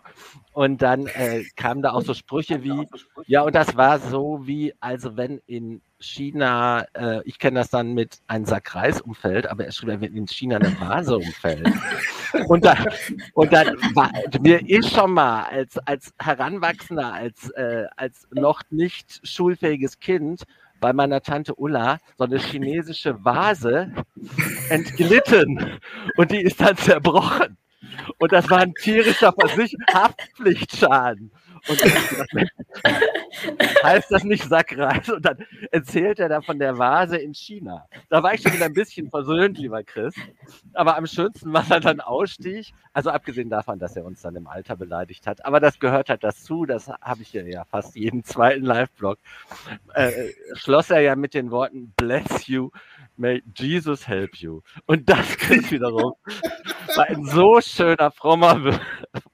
Und dann äh, kamen da auch so Sprüche wie, ja, und das war so wie, also wenn in China, äh, ich kenne das dann mit einem Sack Reis umfällt, aber er schrieb, wenn in China eine Vase umfällt. und dann, und dann war mir ist schon mal als, als Heranwachsender, als, äh, als noch nicht schulfähiges Kind bei meiner Tante Ulla so eine chinesische Vase entglitten und die ist dann zerbrochen. Und das war ein tierischer Versich Haftpflichtschaden. Und heißt das nicht Sackreis? Und dann erzählt er da von der Vase in China. Da war ich schon wieder ein bisschen versöhnt, lieber Chris. Aber am schönsten war er dann ausstieg. Also abgesehen davon, dass er uns dann im Alter beleidigt hat. Aber das gehört halt dazu. Das habe ich ja fast jeden zweiten Live-Blog. Äh, schloss er ja mit den Worten Bless you, may Jesus help you. Und das Chris wiederum war ein so schöner, frommer,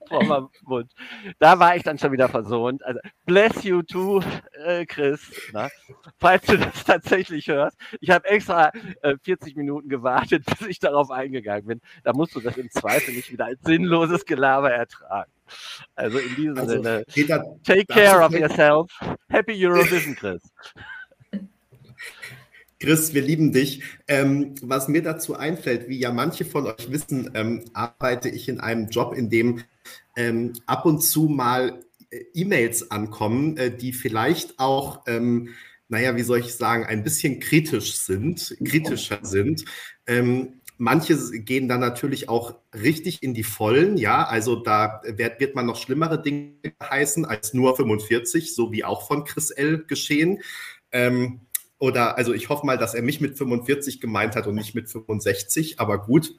frommer Wunsch. Da war ich dann schon wieder versohnt. Also, bless you too, äh, Chris. Na? Falls du das tatsächlich hörst. Ich habe extra äh, 40 Minuten gewartet, bis ich darauf eingegangen bin. Da musst du das im Zweifel nicht wieder als sinnloses Gelaber ertragen. Also in diesem also, Sinne, Peter, take care of yourself. Happy Eurovision, Chris. Chris, wir lieben dich. Ähm, was mir dazu einfällt, wie ja manche von euch wissen, ähm, arbeite ich in einem Job, in dem ähm, ab und zu mal äh, E-Mails ankommen, äh, die vielleicht auch, ähm, naja, wie soll ich sagen, ein bisschen kritisch sind, kritischer sind. Ähm, manche gehen dann natürlich auch richtig in die Vollen, ja, also da wird, wird man noch schlimmere Dinge heißen als nur 45, so wie auch von Chris L. geschehen. Ähm, oder also ich hoffe mal, dass er mich mit 45 gemeint hat und nicht mit 65, aber gut.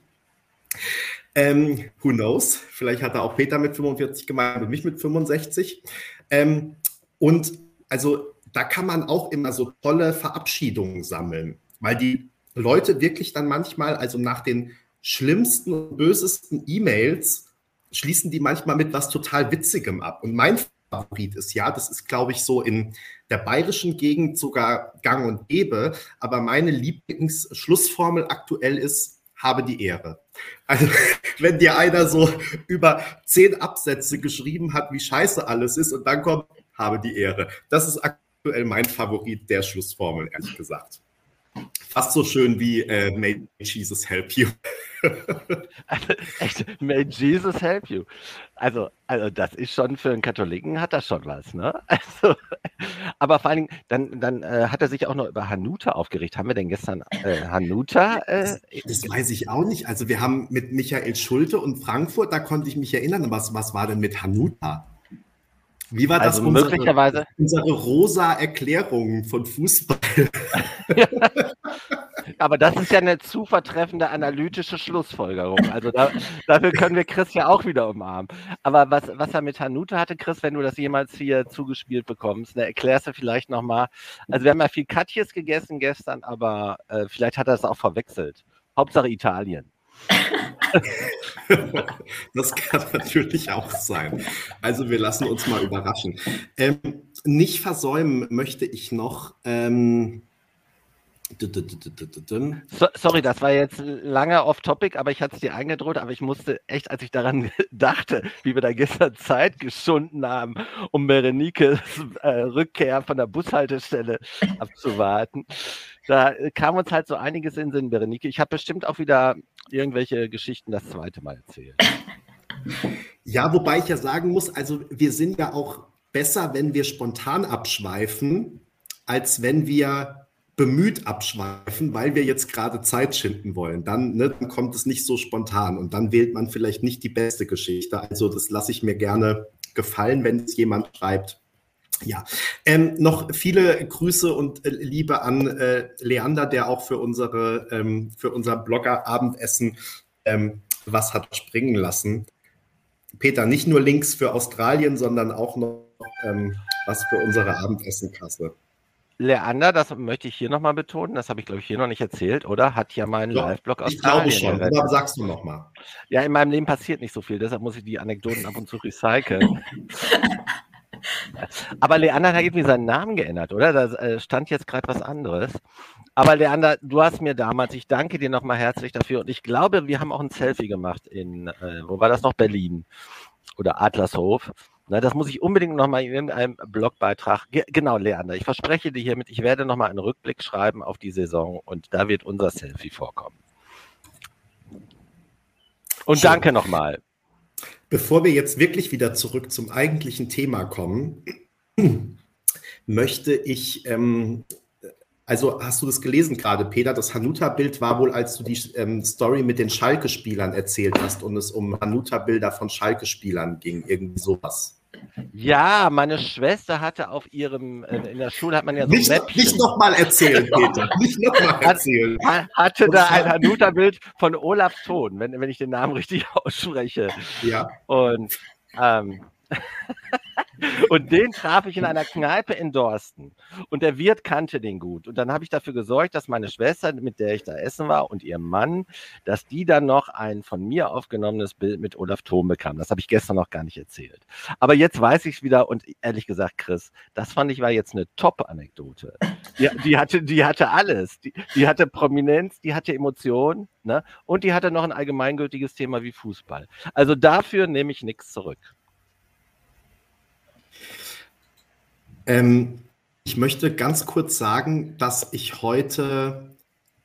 Ähm, who knows? Vielleicht hat er auch Peter mit 45 gemeint und mich mit 65. Ähm, und also da kann man auch immer so tolle Verabschiedungen sammeln, weil die Leute wirklich dann manchmal, also nach den schlimmsten und bösesten E-Mails, schließen die manchmal mit was total Witzigem ab. Und mein Favorit ist ja, das ist, glaube ich, so in der bayerischen Gegend sogar gang und gäbe. Aber meine Lieblingsschlussformel aktuell ist, habe die Ehre. Also, wenn dir einer so über zehn Absätze geschrieben hat, wie scheiße alles ist, und dann kommt, habe die Ehre. Das ist aktuell mein Favorit der Schlussformel, ehrlich gesagt. Fast so schön wie äh, May Jesus help you. Echt, may Jesus help you. Also, also das ist schon für einen Katholiken hat das schon was, ne? Also, aber vor allen Dingen, dann, dann äh, hat er sich auch noch über Hanuta aufgeregt. Haben wir denn gestern äh, Hanuta? Äh, das, das, weiß ich auch nicht. Also wir haben mit Michael Schulte und Frankfurt, da konnte ich mich erinnern, was, was war denn mit Hanuta? Wie war das also unsere, möglicherweise unsere rosa Erklärung von Fußball? Aber das ist ja eine zuvertreffende analytische Schlussfolgerung. Also da, dafür können wir Chris ja auch wieder umarmen. Aber was, was er mit Hanute hatte, Chris, wenn du das jemals hier zugespielt bekommst, ne, erklärst du vielleicht nochmal. Also wir haben ja viel Katjes gegessen gestern, aber äh, vielleicht hat er es auch verwechselt. Hauptsache Italien. das kann natürlich auch sein. Also wir lassen uns mal überraschen. Ähm, nicht versäumen möchte ich noch. Ähm, so, sorry, das war jetzt lange off-topic, aber ich hatte es dir eingedroht, aber ich musste echt, als ich daran dachte, wie wir da gestern Zeit geschunden haben, um Berenikes äh, Rückkehr von der Bushaltestelle abzuwarten, da kam uns halt so einiges in Sinn, Berenike. Ich habe bestimmt auch wieder irgendwelche Geschichten das zweite Mal erzählt. Ja, wobei ich ja sagen muss, also wir sind ja auch besser, wenn wir spontan abschweifen, als wenn wir bemüht abschweifen, weil wir jetzt gerade Zeit schinden wollen. Dann, ne, dann kommt es nicht so spontan und dann wählt man vielleicht nicht die beste Geschichte. Also das lasse ich mir gerne gefallen, wenn es jemand schreibt. Ja, ähm, noch viele Grüße und äh, Liebe an äh, Leander, der auch für unsere ähm, für unser Blogger-Abendessen ähm, was hat springen lassen. Peter, nicht nur Links für Australien, sondern auch noch ähm, was für unsere Abendessenkasse. Leander, das möchte ich hier nochmal betonen, das habe ich, glaube ich, hier noch nicht erzählt, oder? Hat ja meinen Live-Blog aus Ich glaube schon, aber sagst du nochmal. Ja, in meinem Leben passiert nicht so viel, deshalb muss ich die Anekdoten ab und zu recyceln. Aber Leander hat irgendwie seinen Namen geändert, oder? Da äh, stand jetzt gerade was anderes. Aber Leander, du hast mir damals, ich danke dir nochmal herzlich dafür. Und ich glaube, wir haben auch ein Selfie gemacht in, äh, wo war das noch? Berlin oder Adlershof. Na, das muss ich unbedingt nochmal in irgendeinem Blogbeitrag. Ge genau, Leander, ich verspreche dir hiermit, ich werde nochmal einen Rückblick schreiben auf die Saison und da wird unser Selfie vorkommen. Und Schön. danke nochmal. Bevor wir jetzt wirklich wieder zurück zum eigentlichen Thema kommen, möchte ich, ähm, also hast du das gelesen gerade, Peter? Das Hanuta-Bild war wohl, als du die ähm, Story mit den Schalke-Spielern erzählt hast und es um Hanuta-Bilder von Schalke-Spielern ging, irgendwie sowas. Ja, meine Schwester hatte auf ihrem, äh, in der Schule hat man ja so nicht, Mäppchen. Nicht nochmal erzählen, Peter. Nicht nochmal erzählen. Hat, hatte da ein Hanuta-Bild von Olaf Thon, wenn, wenn ich den Namen richtig ausspreche. Ja. Und ähm, und den traf ich in einer Kneipe in Dorsten. Und der Wirt kannte den gut. Und dann habe ich dafür gesorgt, dass meine Schwester, mit der ich da essen war, und ihr Mann, dass die dann noch ein von mir aufgenommenes Bild mit Olaf Thom bekam. Das habe ich gestern noch gar nicht erzählt. Aber jetzt weiß ich es wieder und ehrlich gesagt, Chris, das fand ich war jetzt eine Top-Anekdote. Die, die, hatte, die hatte alles. Die, die hatte Prominenz, die hatte Emotionen ne? und die hatte noch ein allgemeingültiges Thema wie Fußball. Also dafür nehme ich nichts zurück. Ähm, ich möchte ganz kurz sagen, dass ich heute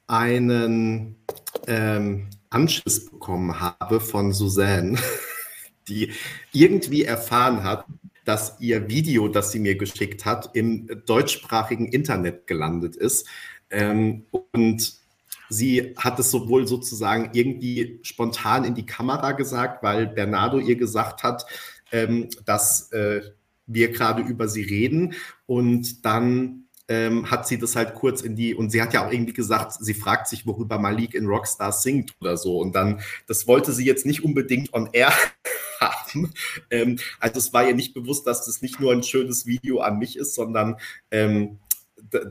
einen ähm, Anschiss bekommen habe von Suzanne, die irgendwie erfahren hat, dass ihr Video, das sie mir geschickt hat, im deutschsprachigen Internet gelandet ist. Ähm, und sie hat es sowohl sozusagen irgendwie spontan in die Kamera gesagt, weil Bernardo ihr gesagt hat, ähm, dass äh, wir gerade über sie reden. Und dann ähm, hat sie das halt kurz in die, und sie hat ja auch irgendwie gesagt, sie fragt sich, worüber Malik in Rockstar singt oder so. Und dann, das wollte sie jetzt nicht unbedingt on air haben. Ähm, also es war ihr nicht bewusst, dass das nicht nur ein schönes Video an mich ist, sondern ähm,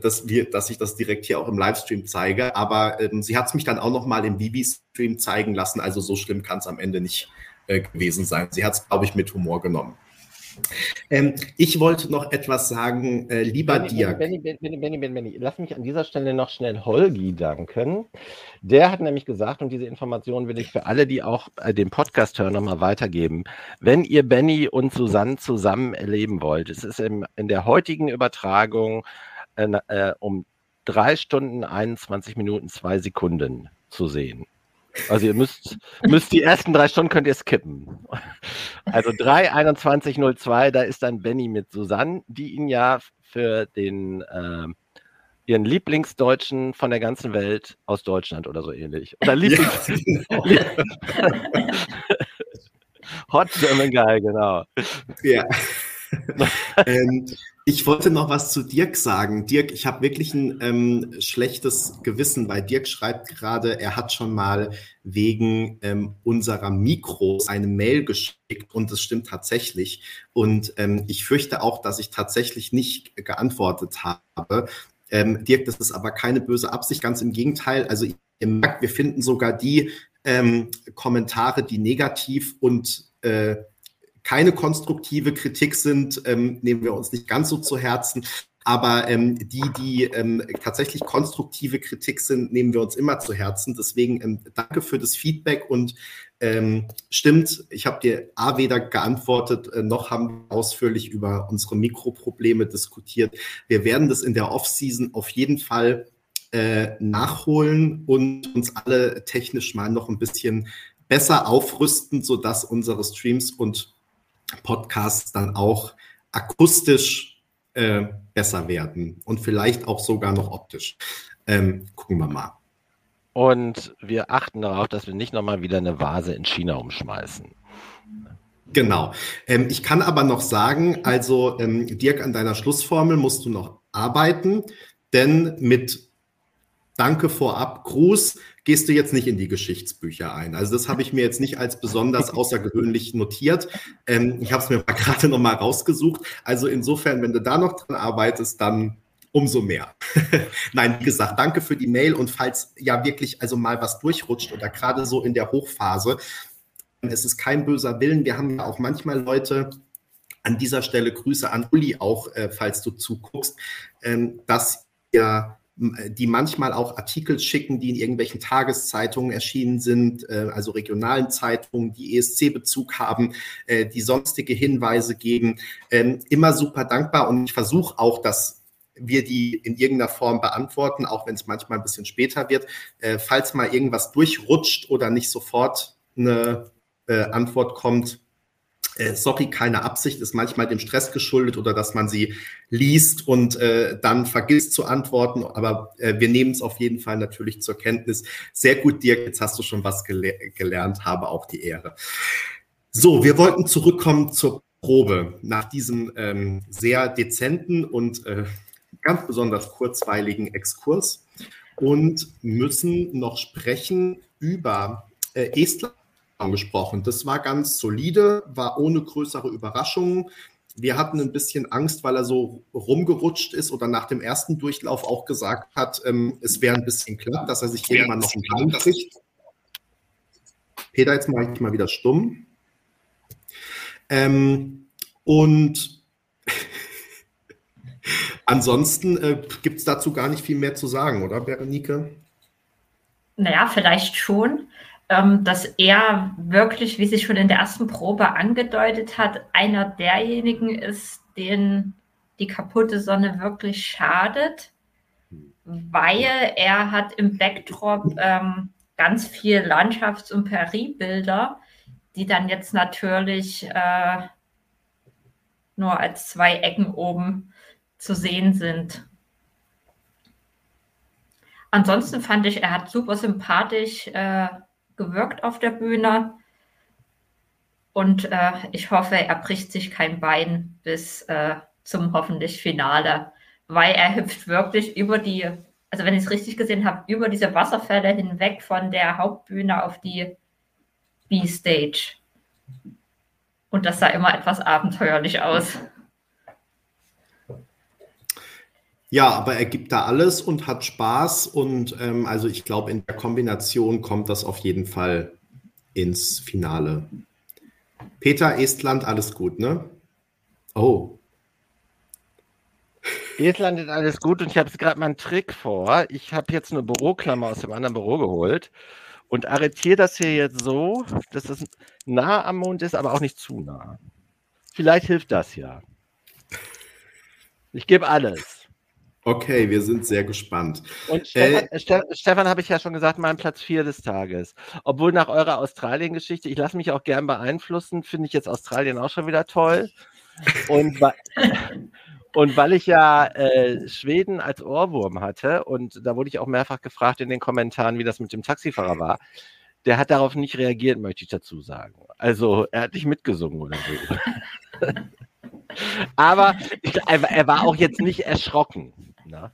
dass, wir, dass ich das direkt hier auch im Livestream zeige. Aber ähm, sie hat es mich dann auch noch mal im Vivi-Stream zeigen lassen. Also so schlimm kann es am Ende nicht äh, gewesen sein. Sie hat es, glaube ich, mit Humor genommen. Ähm, ich wollte noch etwas sagen, äh, lieber Benny, Benny, Benny, Benny, Benny, Benny, lass mich an dieser Stelle noch schnell Holgi danken. Der hat nämlich gesagt, und diese Information will ich für alle, die auch äh, den Podcast hören, nochmal weitergeben. Wenn ihr Benny und Susanne zusammen erleben wollt, es ist im, in der heutigen Übertragung äh, äh um drei Stunden, 21 Minuten, zwei Sekunden zu sehen. Also ihr müsst, müsst die ersten drei Stunden könnt ihr skippen. Also 3.21.02, da ist dann Benny mit Susanne, die ihn ja für den äh, ihren Lieblingsdeutschen von der ganzen Welt aus Deutschland oder so ähnlich. Oder Lieblings. Hot German Guy, genau. Ja. ähm, ich wollte noch was zu Dirk sagen. Dirk, ich habe wirklich ein ähm, schlechtes Gewissen, weil Dirk schreibt gerade, er hat schon mal wegen ähm, unserer Mikros eine Mail geschickt und es stimmt tatsächlich. Und ähm, ich fürchte auch, dass ich tatsächlich nicht geantwortet habe. Ähm, Dirk, das ist aber keine böse Absicht, ganz im Gegenteil. Also ihr merkt, wir finden sogar die ähm, Kommentare, die negativ und äh, keine konstruktive Kritik sind, ähm, nehmen wir uns nicht ganz so zu Herzen. Aber ähm, die, die ähm, tatsächlich konstruktive Kritik sind, nehmen wir uns immer zu Herzen. Deswegen ähm, danke für das Feedback und ähm, stimmt, ich habe dir A weder geantwortet, äh, noch haben wir ausführlich über unsere Mikroprobleme diskutiert. Wir werden das in der Off-Season auf jeden Fall äh, nachholen und uns alle technisch mal noch ein bisschen besser aufrüsten, sodass unsere Streams und Podcasts dann auch akustisch äh, besser werden und vielleicht auch sogar noch optisch. Ähm, gucken wir mal. Und wir achten darauf, dass wir nicht nochmal wieder eine Vase in China umschmeißen. Genau. Ähm, ich kann aber noch sagen, also ähm, Dirk, an deiner Schlussformel musst du noch arbeiten, denn mit Danke vorab, Gruß gehst du jetzt nicht in die Geschichtsbücher ein. Also das habe ich mir jetzt nicht als besonders außergewöhnlich notiert. Ähm, ich habe es mir gerade noch mal rausgesucht. Also insofern, wenn du da noch dran arbeitest, dann umso mehr. Nein, wie gesagt, danke für die Mail und falls ja wirklich also mal was durchrutscht oder gerade so in der Hochphase, es ist kein böser Willen. Wir haben ja auch manchmal Leute, an dieser Stelle Grüße an Uli auch, äh, falls du zuguckst, ähm, dass ihr die manchmal auch Artikel schicken, die in irgendwelchen Tageszeitungen erschienen sind, äh, also regionalen Zeitungen, die ESC-Bezug haben, äh, die sonstige Hinweise geben. Ähm, immer super dankbar und ich versuche auch, dass wir die in irgendeiner Form beantworten, auch wenn es manchmal ein bisschen später wird. Äh, falls mal irgendwas durchrutscht oder nicht sofort eine Antwort kommt, äh, sorry, keine Absicht, ist manchmal dem Stress geschuldet oder dass man sie liest und äh, dann vergisst zu antworten. Aber äh, wir nehmen es auf jeden Fall natürlich zur Kenntnis. Sehr gut, Dirk, jetzt hast du schon was gele gelernt, habe auch die Ehre. So, wir wollten zurückkommen zur Probe nach diesem ähm, sehr dezenten und äh, ganz besonders kurzweiligen Exkurs und müssen noch sprechen über äh, Estland gesprochen. Das war ganz solide, war ohne größere Überraschungen. Wir hatten ein bisschen Angst, weil er so rumgerutscht ist oder nach dem ersten Durchlauf auch gesagt hat, ähm, es wäre ein bisschen klar, dass er sich irgendwann noch einen Plan kriegt. Peter, jetzt mache ich mal wieder stumm. Ähm, und ansonsten äh, gibt es dazu gar nicht viel mehr zu sagen, oder Berenike? Naja, vielleicht schon dass er wirklich, wie sich schon in der ersten Probe angedeutet hat, einer derjenigen ist, denen die kaputte Sonne wirklich schadet, weil er hat im Backdrop ähm, ganz viel Landschafts- und Periebilder, die dann jetzt natürlich äh, nur als zwei Ecken oben zu sehen sind. Ansonsten fand ich, er hat super sympathisch äh, gewirkt auf der Bühne. Und äh, ich hoffe, er bricht sich kein Bein bis äh, zum hoffentlich Finale, weil er hüpft wirklich über die, also wenn ich es richtig gesehen habe, über diese Wasserfälle hinweg von der Hauptbühne auf die B-Stage. Und das sah immer etwas abenteuerlich aus. Ja, aber er gibt da alles und hat Spaß und ähm, also ich glaube, in der Kombination kommt das auf jeden Fall ins Finale. Peter, Estland, alles gut, ne? Oh. Estland ist alles gut und ich habe jetzt gerade mal einen Trick vor. Ich habe jetzt eine Büroklammer aus dem anderen Büro geholt und arretiere das hier jetzt so, dass es nah am Mond ist, aber auch nicht zu nah. Vielleicht hilft das ja. Ich gebe alles. Okay, wir sind sehr gespannt. Und Stefan, äh, Ste Stefan habe ich ja schon gesagt, mein Platz 4 des Tages. Obwohl nach eurer Australien-Geschichte, ich lasse mich auch gern beeinflussen, finde ich jetzt Australien auch schon wieder toll. Und, und weil ich ja äh, Schweden als Ohrwurm hatte, und da wurde ich auch mehrfach gefragt in den Kommentaren, wie das mit dem Taxifahrer war, der hat darauf nicht reagiert, möchte ich dazu sagen. Also er hat nicht mitgesungen oder so. Aber ich, er war auch jetzt nicht erschrocken ne?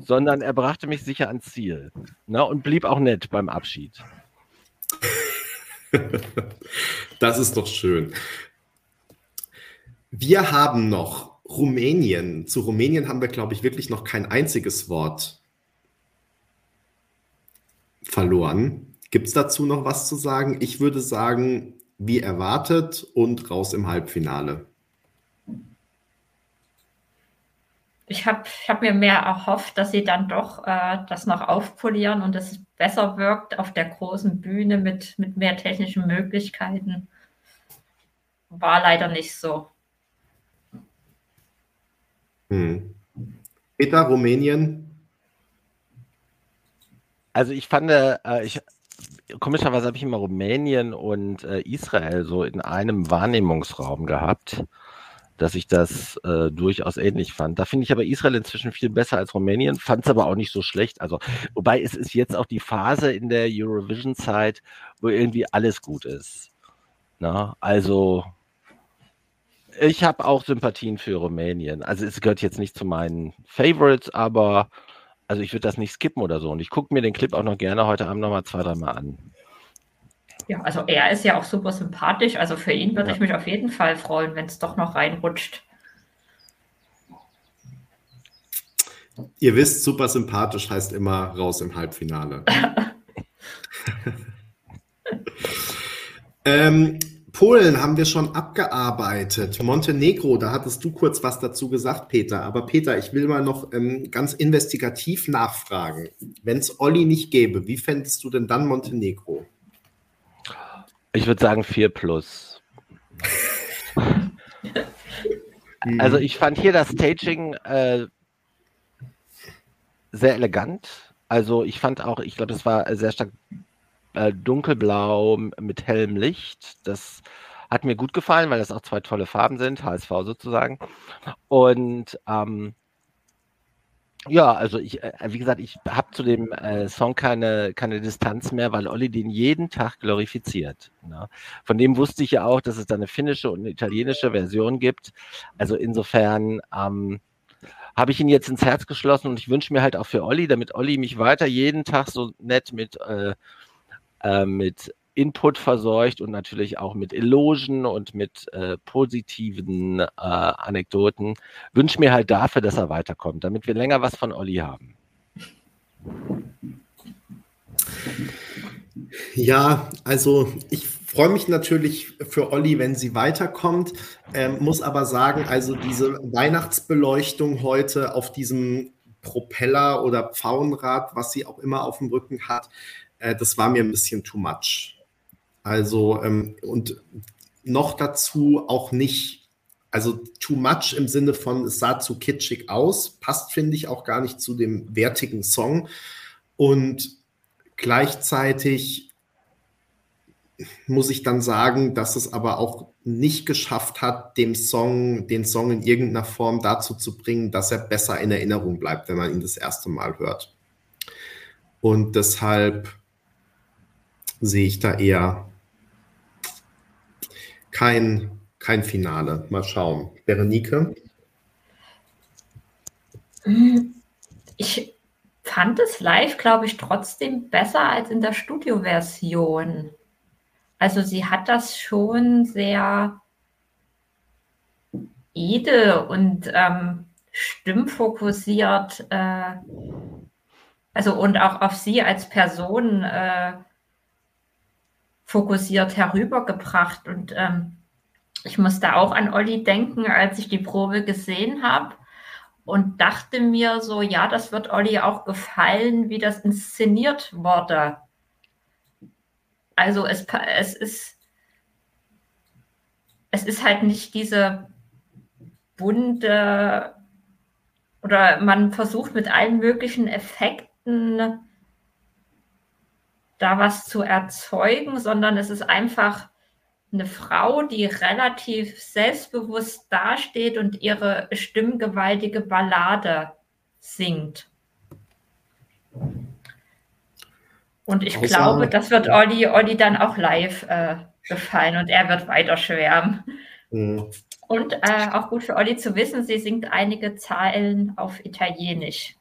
sondern er brachte mich sicher ans Ziel ne? und blieb auch nett beim Abschied. das ist doch schön. Wir haben noch Rumänien. Zu Rumänien haben wir, glaube ich, wirklich noch kein einziges Wort verloren. Gibt es dazu noch was zu sagen? Ich würde sagen, wie erwartet und raus im Halbfinale. Ich habe ich hab mir mehr erhofft, dass sie dann doch äh, das noch aufpolieren und es besser wirkt auf der großen Bühne mit, mit mehr technischen Möglichkeiten. War leider nicht so. Hm. Peter, Rumänien? Also ich fand, äh, ich, komischerweise habe ich immer Rumänien und äh, Israel so in einem Wahrnehmungsraum gehabt dass ich das äh, durchaus ähnlich fand. Da finde ich aber Israel inzwischen viel besser als Rumänien, fand es aber auch nicht so schlecht. Also, wobei es ist jetzt auch die Phase in der Eurovision-Zeit, wo irgendwie alles gut ist. Na, also, ich habe auch Sympathien für Rumänien. Also, es gehört jetzt nicht zu meinen Favorites, aber also ich würde das nicht skippen oder so. Und ich gucke mir den Clip auch noch gerne heute Abend nochmal zwei, dreimal an. Ja, also er ist ja auch super sympathisch. Also für ihn würde ja. ich mich auf jeden Fall freuen, wenn es doch noch reinrutscht. Ihr wisst, super sympathisch heißt immer raus im Halbfinale. ähm, Polen haben wir schon abgearbeitet. Montenegro, da hattest du kurz was dazu gesagt, Peter. Aber Peter, ich will mal noch ähm, ganz investigativ nachfragen. Wenn es Olli nicht gäbe, wie fändest du denn dann Montenegro? Ich würde sagen 4 plus. also ich fand hier das Staging äh, sehr elegant. Also ich fand auch, ich glaube, es war sehr stark äh, dunkelblau mit hellem Licht. Das hat mir gut gefallen, weil das auch zwei tolle Farben sind, HSV sozusagen. Und ähm, Ja, also ich, äh, wie gesagt, ich habe zu dem äh, Song keine, keine Distanz mehr, weil Olli den jeden Tag glorifiziert. Ne? Von dem wusste ich ja auch, dass es da eine finnische und eine italienische Version gibt. Also insofern ähm, habe ich ihn jetzt ins Herz geschlossen und ich wünsche mir halt auch für Olli, damit Olli mich weiter jeden Tag so nett mit, äh, äh, mit Input verseucht und natürlich auch mit Elogen und mit äh, positiven äh, Anekdoten. Wünsche mir halt dafür, dass er weiterkommt, damit wir länger was von Olli haben. Ja, also ich freue mich natürlich für Olli, wenn sie weiterkommt, ähm, muss aber sagen, also diese Weihnachtsbeleuchtung heute auf diesem Propeller oder Pfauenrad, was sie auch immer auf dem Rücken hat, äh, das war mir ein bisschen too much. Also, ähm, und noch dazu auch nicht, also too much im Sinne von, es sah zu kitschig aus, passt, finde ich, auch gar nicht zu dem wertigen Song. Und gleichzeitig muss ich dann sagen, dass es aber auch nicht geschafft hat, dem Song, den Song in irgendeiner Form dazu zu bringen, dass er besser in Erinnerung bleibt, wenn man ihn das erste Mal hört. Und deshalb sehe ich da eher kein, kein Finale. Mal schauen. Berenike? Ich fand es live, glaube ich, trotzdem besser als in der Studioversion. Also sie hat das schon sehr edel und ähm, stimmfokussiert, äh, also und auch auf sie als Person äh, fokussiert herübergebracht. Und ähm, ich musste auch an Olli denken, als ich die Probe gesehen habe und dachte mir so, ja, das wird Olli auch gefallen, wie das inszeniert wurde. Also es, es ist es ist halt nicht diese bunte oder man versucht mit allen möglichen Effekten da was zu erzeugen, sondern es ist einfach eine Frau, die relativ selbstbewusst dasteht und ihre stimmgewaltige Ballade singt. Und ich Außer, glaube, das wird Olli, Olli dann auch live äh, gefallen und er wird weiter schwärmen. Mhm. Und äh, auch gut für Olli zu wissen, sie singt einige Zeilen auf Italienisch.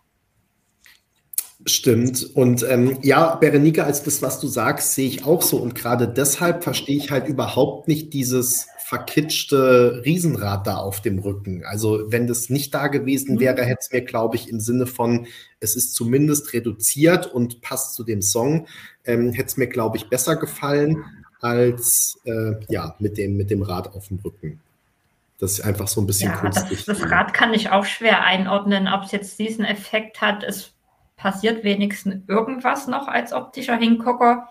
Stimmt. Und ähm, ja, Berenike, als das, was du sagst, sehe ich auch so. Und gerade deshalb verstehe ich halt überhaupt nicht dieses verkitschte Riesenrad da auf dem Rücken. Also wenn das nicht da gewesen mhm. wäre, hätte es mir, glaube ich, im Sinne von, es ist zumindest reduziert und passt zu dem Song, ähm, hätte es mir, glaube ich, besser gefallen als äh, ja, mit dem, mit dem Rad auf dem Rücken. Das ist einfach so ein bisschen ja, Das, das Rad kann ich auch schwer einordnen, ob es jetzt diesen Effekt hat. Es passiert wenigstens irgendwas noch als optischer Hingucker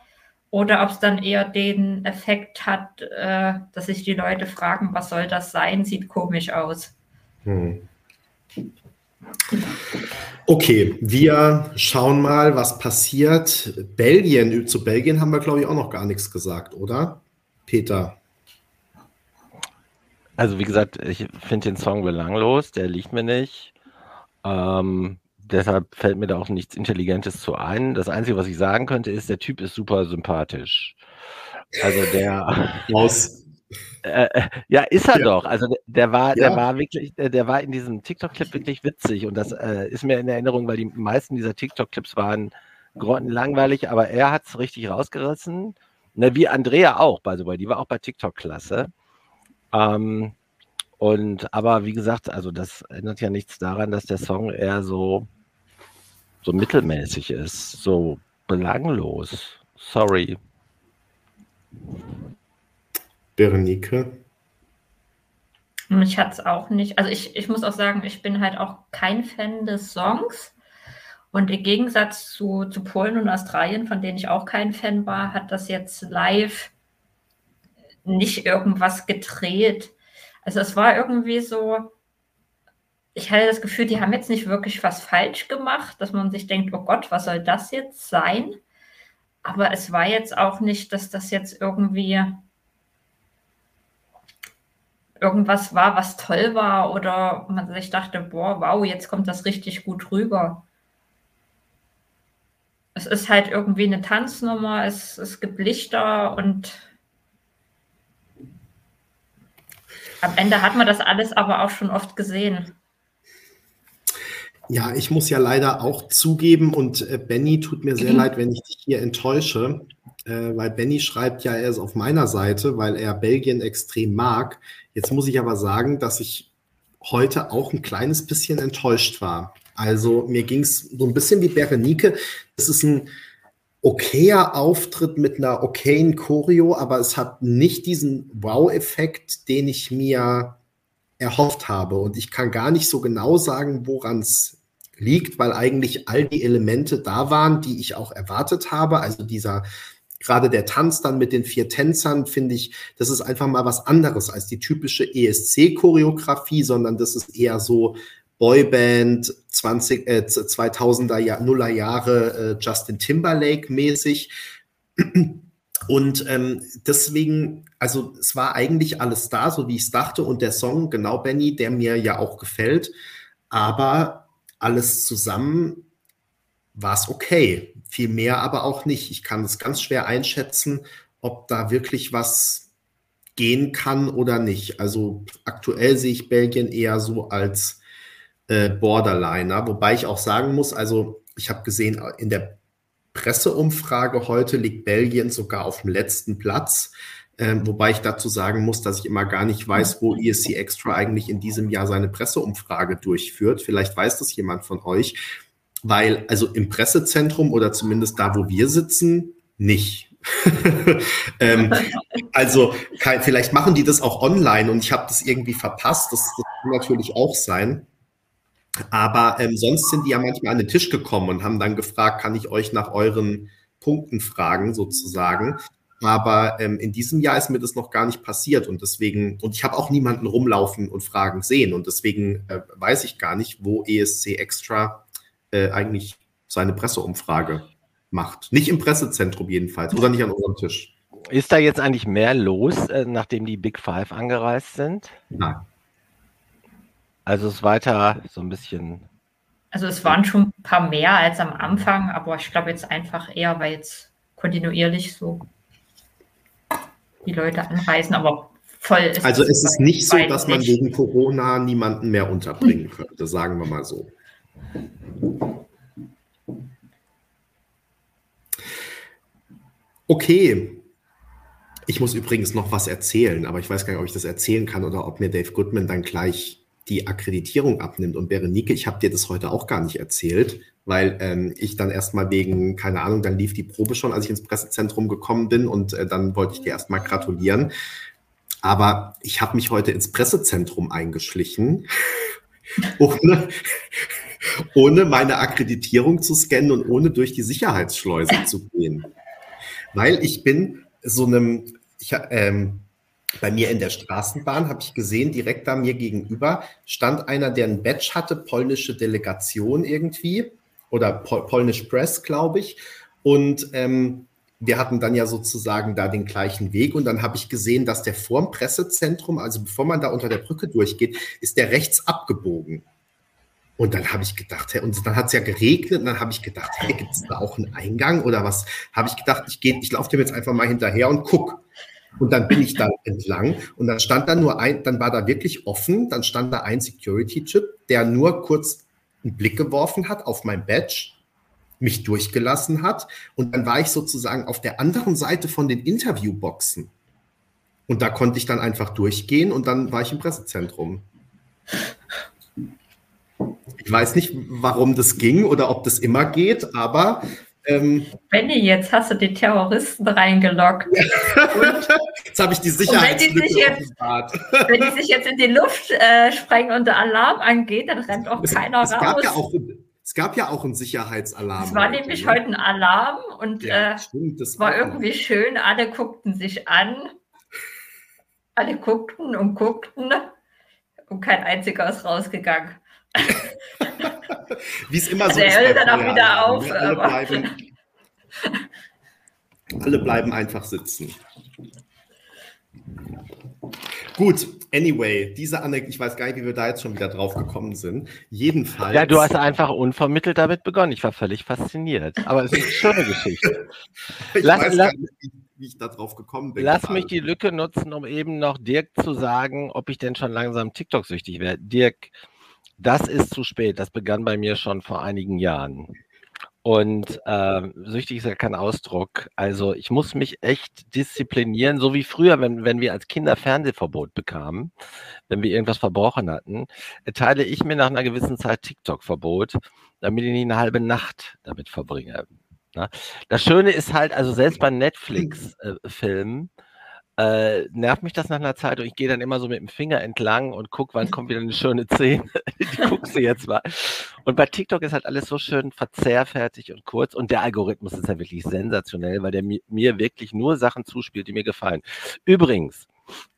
oder ob es dann eher den Effekt hat, äh, dass sich die Leute fragen, was soll das sein, sieht komisch aus. Hm. Okay, wir schauen mal, was passiert. Belgien, zu Belgien haben wir, glaube ich, auch noch gar nichts gesagt, oder? Peter. Also, wie gesagt, ich finde den Song belanglos, der liegt mir nicht. Ähm, deshalb fällt mir da auch nichts Intelligentes zu ein. Das Einzige, was ich sagen könnte, ist, der Typ ist super sympathisch. Also der. Aus. Äh, äh, ja, ist er ja. doch. Also der, der war, ja. der war wirklich, der, der war in diesem TikTok-Clip wirklich witzig und das äh, ist mir in Erinnerung, weil die meisten dieser TikTok-Clips waren grottenlangweilig, aber er hat es richtig rausgerissen. Ne, wie Andrea auch, by the way, die war auch bei TikTok klasse. Ähm, und aber wie gesagt, also das ändert ja nichts daran, dass der Song eher so so mittelmäßig ist, so belanglos. Sorry. Berenike? Mich hat es auch nicht. Also ich, ich muss auch sagen, ich bin halt auch kein Fan des Songs. Und im Gegensatz zu, zu Polen und Australien, von denen ich auch kein Fan war, hat das jetzt live nicht irgendwas gedreht. Also es war irgendwie so, ich hatte das Gefühl, die haben jetzt nicht wirklich was falsch gemacht, dass man sich denkt, oh Gott, was soll das jetzt sein? Aber es war jetzt auch nicht, dass das jetzt irgendwie irgendwas war, was toll war oder man sich dachte, boah, wow, jetzt kommt das richtig gut rüber. Es ist halt irgendwie eine Tanznummer, es, es gibt Lichter und am Ende hat man das alles aber auch schon oft gesehen. Ja, ich muss ja leider auch zugeben und äh, Benny tut mir sehr mhm. leid, wenn ich dich hier enttäusche, äh, weil Benny schreibt ja, er ist auf meiner Seite, weil er Belgien extrem mag. Jetzt muss ich aber sagen, dass ich heute auch ein kleines bisschen enttäuscht war. Also mir ging es so ein bisschen wie Berenike. Es ist ein okayer Auftritt mit einer okayen Choreo, aber es hat nicht diesen Wow-Effekt, den ich mir erhofft habe. Und ich kann gar nicht so genau sagen, woran es liegt, weil eigentlich all die Elemente da waren, die ich auch erwartet habe. Also dieser, gerade der Tanz dann mit den vier Tänzern, finde ich, das ist einfach mal was anderes als die typische ESC-Choreografie, sondern das ist eher so Boyband 20, äh, 2000er, Jahr, Nuller Jahre äh, Justin Timberlake mäßig. Und ähm, deswegen, also es war eigentlich alles da, so wie ich es dachte. Und der Song, genau Benny, der mir ja auch gefällt. Aber alles zusammen war es okay. Viel mehr aber auch nicht. Ich kann es ganz schwer einschätzen, ob da wirklich was gehen kann oder nicht. Also aktuell sehe ich Belgien eher so als äh, Borderliner, wobei ich auch sagen muss, also ich habe gesehen, in der Presseumfrage heute liegt Belgien sogar auf dem letzten Platz. Ähm, wobei ich dazu sagen muss, dass ich immer gar nicht weiß, wo ESC Extra eigentlich in diesem Jahr seine Presseumfrage durchführt. Vielleicht weiß das jemand von euch, weil also im Pressezentrum oder zumindest da, wo wir sitzen, nicht. ähm, also kann, vielleicht machen die das auch online und ich habe das irgendwie verpasst. Das, das kann natürlich auch sein. Aber ähm, sonst sind die ja manchmal an den Tisch gekommen und haben dann gefragt, kann ich euch nach euren Punkten fragen, sozusagen. Aber ähm, in diesem Jahr ist mir das noch gar nicht passiert und deswegen, und ich habe auch niemanden rumlaufen und Fragen sehen und deswegen äh, weiß ich gar nicht, wo ESC Extra äh, eigentlich seine Presseumfrage macht. Nicht im Pressezentrum jedenfalls oder nicht an unserem Tisch. Ist da jetzt eigentlich mehr los, äh, nachdem die Big Five angereist sind? Nein. Also es ist weiter so ein bisschen. Also es waren schon ein paar mehr als am Anfang, aber ich glaube jetzt einfach eher, weil jetzt kontinuierlich so die Leute anreisen, aber voll ist Also es ist nicht so, dass man wegen Corona niemanden mehr unterbringen könnte, sagen wir mal so. Okay. Ich muss übrigens noch was erzählen, aber ich weiß gar nicht, ob ich das erzählen kann oder ob mir Dave Goodman dann gleich die Akkreditierung abnimmt. Und Berenike, ich habe dir das heute auch gar nicht erzählt, weil ähm, ich dann erstmal wegen, keine Ahnung, dann lief die Probe schon, als ich ins Pressezentrum gekommen bin und äh, dann wollte ich dir erstmal gratulieren. Aber ich habe mich heute ins Pressezentrum eingeschlichen, ohne, ohne meine Akkreditierung zu scannen und ohne durch die Sicherheitsschleuse zu gehen. Weil ich bin so einem, ich, ähm, bei mir in der Straßenbahn habe ich gesehen, direkt da mir gegenüber stand einer, der ein Badge hatte, polnische Delegation irgendwie oder Pol Polnisch Press, glaube ich. Und ähm, wir hatten dann ja sozusagen da den gleichen Weg und dann habe ich gesehen, dass der vorm Pressezentrum, also bevor man da unter der Brücke durchgeht, ist der rechts abgebogen. Und dann habe ich gedacht, hey, und dann hat es ja geregnet und dann habe ich gedacht, hey, gibt es da auch einen Eingang oder was? Habe ich gedacht, ich ich laufe dem jetzt einfach mal hinterher und guck. Und dann bin ich da entlang und dann stand da nur ein, dann war da wirklich offen, dann stand da ein Security-Chip, der nur kurz einen Blick geworfen hat auf mein Badge, mich durchgelassen hat und dann war ich sozusagen auf der anderen Seite von den Interviewboxen. Und da konnte ich dann einfach durchgehen und dann war ich im Pressezentrum. Ich weiß nicht, warum das ging oder ob das immer geht, aber ähm, Benny, jetzt hast du die Terroristen reingeloggt. jetzt habe ich die Sicherheit. Wenn, wenn die sich jetzt in die Luft äh, sprengen und der Alarm angeht, dann rennt auch es, keiner es raus. Gab ja auch, es gab ja auch einen Sicherheitsalarm. Es war heute, nämlich ne? heute ein Alarm und ja, äh, stimmt, das war irgendwie noch. schön. Alle guckten sich an. Alle guckten und guckten und kein einziger ist rausgegangen. Wie es immer so also ist. Der hört dann auch wieder auf. Ne? Alle bleiben, alle bleiben einfach sitzen. Gut, anyway, diese Anekdote, ich weiß gar nicht, wie wir da jetzt schon wieder drauf gekommen sind. Jedenfalls. Ja, du hast einfach unvermittelt damit begonnen. Ich war völlig fasziniert. Aber es ist eine schöne Geschichte. ich lass, weiß lass, gar nicht, wie, wie ich da drauf gekommen bin. Lass gerade. mich die Lücke nutzen, um eben noch Dirk zu sagen, ob ich denn schon langsam TikTok-süchtig werde. Dirk, das ist zu spät. Das begann bei mir schon vor einigen Jahren. Und äh, süchtig ist ja kein Ausdruck. Also ich muss mich echt disziplinieren, so wie früher, wenn, wenn wir als Kinder Fernsehverbot bekamen, wenn wir irgendwas verbrochen hatten, erteile ich mir nach einer gewissen Zeit TikTok-Verbot, damit ich nicht eine halbe Nacht damit verbringe. Ne? Das Schöne ist halt, also selbst bei Netflix-Filmen, äh, äh, nervt mich das nach einer Zeit und ich gehe dann immer so mit dem Finger entlang und gucke, wann kommt wieder eine schöne Szene. Die guckst du jetzt mal. Und bei TikTok ist halt alles so schön verzehrfertig und kurz und der Algorithmus ist ja wirklich sensationell, weil der mir wirklich nur Sachen zuspielt, die mir gefallen. Übrigens,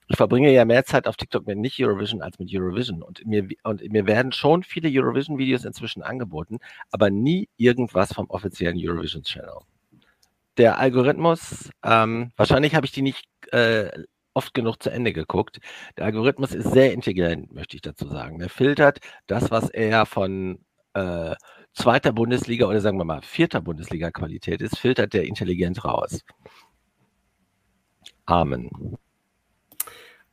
ich verbringe ja mehr Zeit auf TikTok mit nicht Eurovision als mit Eurovision. Und mir, und mir werden schon viele Eurovision-Videos inzwischen angeboten, aber nie irgendwas vom offiziellen Eurovision-Channel der Algorithmus, ähm, wahrscheinlich habe ich die nicht äh, oft genug zu Ende geguckt. Der Algorithmus ist sehr intelligent, möchte ich dazu sagen. Er filtert das, was er von äh, zweiter Bundesliga oder sagen wir mal vierter Bundesliga Qualität ist, filtert der intelligent raus. Amen.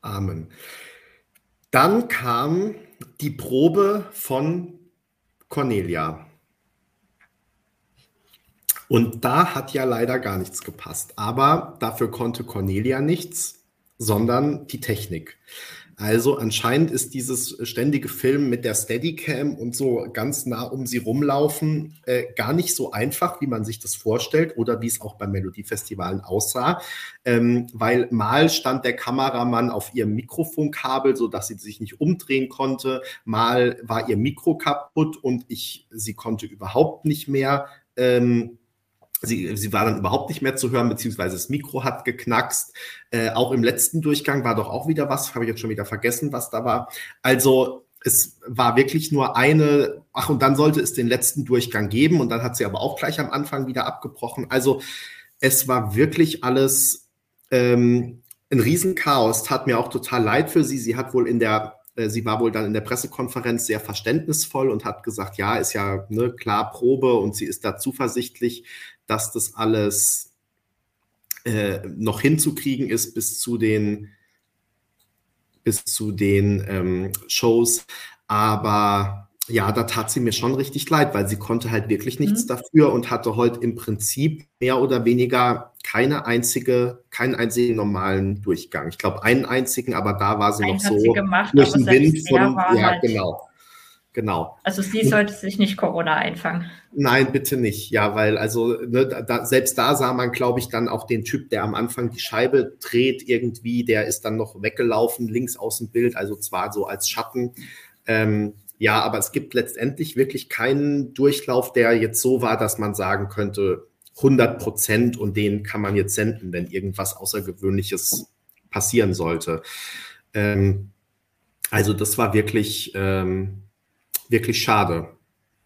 Amen. Dann kam die Probe von Cornelia. Und da hat ja leider gar nichts gepasst. Aber dafür konnte Cornelia nichts, sondern die Technik. Also anscheinend ist dieses ständige Film mit der Steadicam und so ganz nah um sie rumlaufen äh, gar nicht so einfach, wie man sich das vorstellt oder wie es auch beim Melodiefestivalen aussah, ähm, weil mal stand der Kameramann auf ihrem Mikrofonkabel, so dass sie sich nicht umdrehen konnte, mal war ihr Mikro kaputt und ich sie konnte überhaupt nicht mehr ähm, Sie, sie war dann überhaupt nicht mehr zu hören, beziehungsweise das Mikro hat geknackst. Äh, auch im letzten Durchgang war doch auch wieder was, habe ich jetzt schon wieder vergessen, was da war. Also es war wirklich nur eine, ach, und dann sollte es den letzten Durchgang geben und dann hat sie aber auch gleich am Anfang wieder abgebrochen. Also es war wirklich alles ähm, ein Riesenchaos. Tat mir auch total leid für sie. Sie hat wohl in der äh, sie war wohl dann in der Pressekonferenz sehr verständnisvoll und hat gesagt, ja, ist ja ne, klar Probe und sie ist da zuversichtlich, dass das alles äh, noch hinzukriegen ist bis zu den, bis zu den ähm, Shows. Aber ja, da tat sie mir schon richtig leid, weil sie konnte halt wirklich nichts mhm. dafür und hatte heute im Prinzip mehr oder weniger keine einzige, keinen einzigen normalen Durchgang. Ich glaube, einen einzigen, aber da war sie Einen noch so gemacht, durch den Wind von, ja, halt genau. Genau. Also sie sollte sich nicht Corona einfangen. Nein, bitte nicht. Ja, weil also ne, da, selbst da sah man, glaube ich, dann auch den Typ, der am Anfang die Scheibe dreht irgendwie, der ist dann noch weggelaufen links aus dem Bild, also zwar so als Schatten. Ähm, ja, aber es gibt letztendlich wirklich keinen Durchlauf, der jetzt so war, dass man sagen könnte, 100 Prozent und den kann man jetzt senden, wenn irgendwas Außergewöhnliches passieren sollte. Ähm, also das war wirklich ähm, wirklich schade.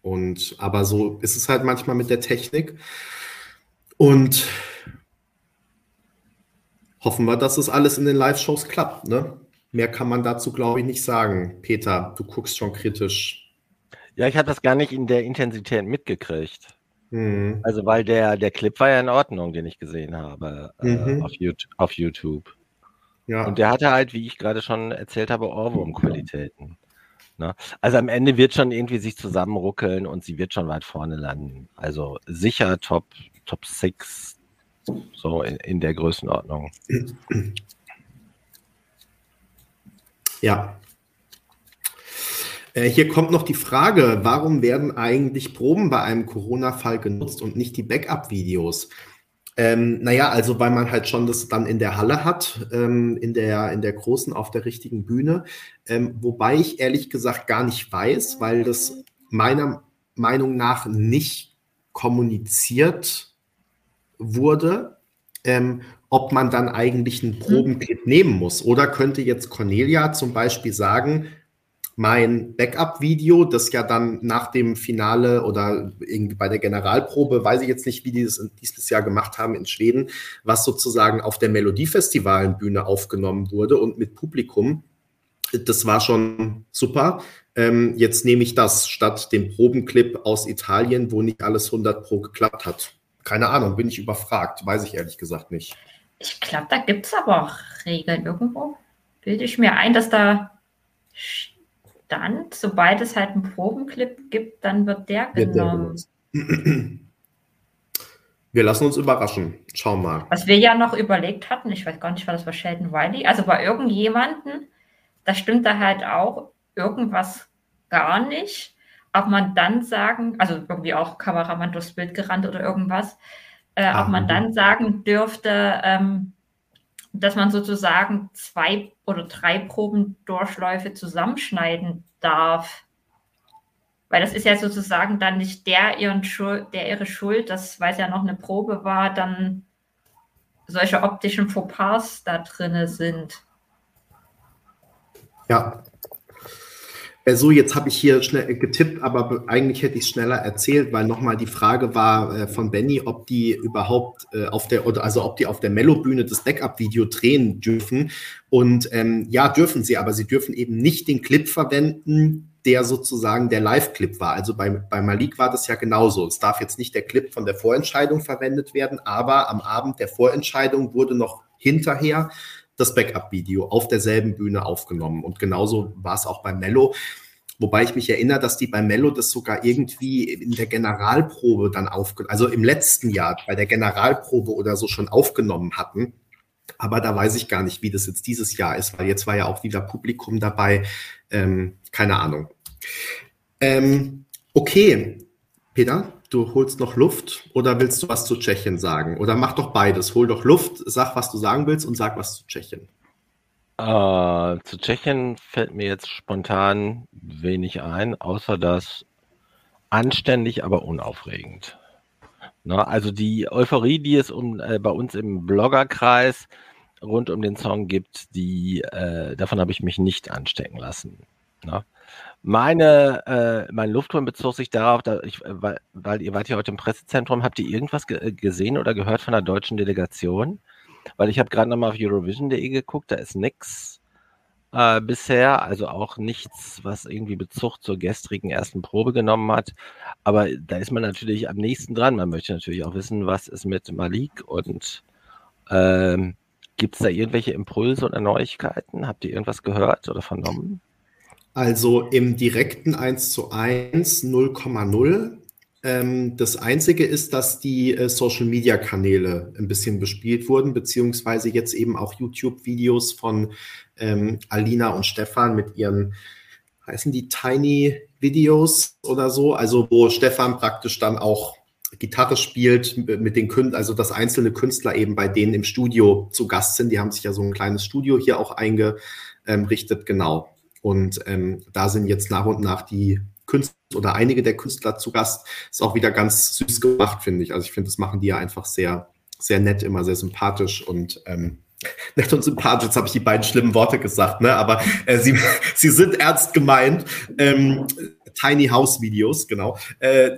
Und aber so ist es halt manchmal mit der Technik. Und hoffen wir, dass es alles in den Live-Shows klappt. Ne? Mehr kann man dazu, glaube ich, nicht sagen. Peter, du guckst schon kritisch. Ja, ich habe das gar nicht in der Intensität mitgekriegt. Mhm. Also, weil der, der Clip war ja in Ordnung, den ich gesehen habe äh, mhm. auf, YouTube, auf YouTube. Ja. Und der hatte halt, wie ich gerade schon erzählt habe, Ohrwurm-Qualitäten. Ne? Also am Ende wird schon irgendwie sich zusammenruckeln und sie wird schon weit vorne landen. Also sicher Top, Top 6, so in, in der Größenordnung. Ja. Äh, hier kommt noch die Frage, warum werden eigentlich Proben bei einem Corona-Fall genutzt und nicht die Backup-Videos? Ähm, naja, also weil man halt schon das dann in der Halle hat, ähm, in, der, in der großen, auf der richtigen Bühne. Ähm, wobei ich ehrlich gesagt gar nicht weiß, weil das meiner Meinung nach nicht kommuniziert wurde, ähm, ob man dann eigentlich einen Probenkit nehmen muss. Oder könnte jetzt Cornelia zum Beispiel sagen, mein Backup-Video, das ja dann nach dem Finale oder irgendwie bei der Generalprobe, weiß ich jetzt nicht, wie die das dieses Jahr gemacht haben in Schweden, was sozusagen auf der Melodiefestivalenbühne aufgenommen wurde und mit Publikum. Das war schon super. Ähm, jetzt nehme ich das statt dem Probenclip aus Italien, wo nicht alles 100 pro geklappt hat. Keine Ahnung, bin ich überfragt, weiß ich ehrlich gesagt nicht. Ich glaube, da gibt es aber auch Regeln irgendwo. Bilde ich mir ein, dass da dann, sobald es halt einen Probenclip gibt, dann wird der genommen. Wir lassen uns überraschen. Schauen mal. Was wir ja noch überlegt hatten, ich weiß gar nicht, war das bei Sheldon Wiley, also bei irgendjemanden, da stimmt da halt auch irgendwas gar nicht. Ob man dann sagen, also irgendwie auch Kameramann durchs Bild gerannt oder irgendwas, äh, ob man dann sagen dürfte, ähm, dass man sozusagen zwei oder drei Probendurchläufe zusammenschneiden darf. Weil das ist ja sozusagen dann nicht der, ihren Schuld, der ihre Schuld, dass, weil es ja noch eine Probe war, dann solche optischen Fauxpas da drin sind. Ja, äh, so, jetzt habe ich hier schnell getippt, aber eigentlich hätte ich schneller erzählt, weil nochmal die Frage war äh, von Benny, ob die überhaupt äh, auf der, oder also ob die auf der Mello-Bühne das Backup-Video drehen dürfen. Und ähm, ja, dürfen sie, aber sie dürfen eben nicht den Clip verwenden, der sozusagen der Live-Clip war. Also bei, bei Malik war das ja genauso. Es darf jetzt nicht der Clip von der Vorentscheidung verwendet werden, aber am Abend der Vorentscheidung wurde noch hinterher das Backup-Video auf derselben Bühne aufgenommen. Und genauso war es auch bei Mello. Wobei ich mich erinnere, dass die bei Mello das sogar irgendwie in der Generalprobe dann aufgenommen, also im letzten Jahr bei der Generalprobe oder so schon aufgenommen hatten. Aber da weiß ich gar nicht, wie das jetzt dieses Jahr ist, weil jetzt war ja auch wieder Publikum dabei. Ähm, keine Ahnung. Ähm, okay, Peter, du holst noch Luft oder willst du was zu Tschechien sagen? Oder mach doch beides. Hol doch Luft, sag, was du sagen willst und sag was zu Tschechien. Uh, zu Tschechien fällt mir jetzt spontan wenig ein, außer das anständig, aber unaufregend. Na, also die Euphorie, die es um, äh, bei uns im Bloggerkreis rund um den Song gibt, die, äh, davon habe ich mich nicht anstecken lassen. Na? Meine, äh, mein Lufthorn bezog sich darauf, da ich, äh, weil, weil ihr wart ja heute im Pressezentrum, habt ihr irgendwas ge äh, gesehen oder gehört von der deutschen Delegation? Weil ich habe gerade nochmal auf Eurovision.de geguckt, da ist nichts äh, bisher, also auch nichts, was irgendwie Bezug zur gestrigen ersten Probe genommen hat. Aber da ist man natürlich am nächsten dran. Man möchte natürlich auch wissen, was ist mit Malik und ähm, gibt es da irgendwelche Impulse oder Neuigkeiten? Habt ihr irgendwas gehört oder vernommen? Also im direkten 1 zu 1 0,0. Ähm, das Einzige ist, dass die äh, Social-Media-Kanäle ein bisschen bespielt wurden, beziehungsweise jetzt eben auch YouTube-Videos von ähm, Alina und Stefan mit ihren, heißen die Tiny Videos oder so, also wo Stefan praktisch dann auch Gitarre spielt mit den Künstlern, also dass einzelne Künstler eben bei denen im Studio zu Gast sind. Die haben sich ja so ein kleines Studio hier auch eingerichtet, genau. Und ähm, da sind jetzt nach und nach die Künstler oder einige der Künstler zu Gast. Ist auch wieder ganz süß gemacht, finde ich. Also ich finde, das machen die ja einfach sehr, sehr nett, immer sehr sympathisch und ähm, nett und sympathisch. Jetzt habe ich die beiden schlimmen Worte gesagt, ne? Aber äh, sie, sie sind ernst gemeint. Ähm, Tiny House Videos, genau. Äh,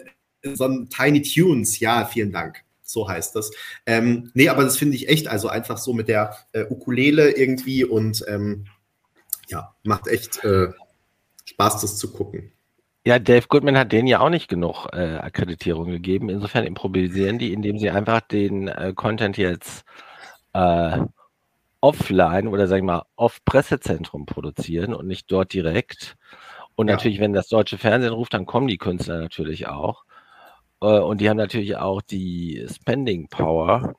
so ein Tiny Tunes, ja, vielen Dank. So heißt das. Ähm, nee, aber das finde ich echt, also einfach so mit der äh, Ukulele irgendwie und ähm, ja, macht echt äh, Spaß, das zu gucken. Ja, Dave Goodman hat denen ja auch nicht genug äh, Akkreditierung gegeben. Insofern improvisieren die, indem sie einfach den äh, Content jetzt äh, offline oder sagen wir mal off Pressezentrum produzieren und nicht dort direkt. Und ja. natürlich, wenn das deutsche Fernsehen ruft, dann kommen die Künstler natürlich auch. Äh, und die haben natürlich auch die Spending Power,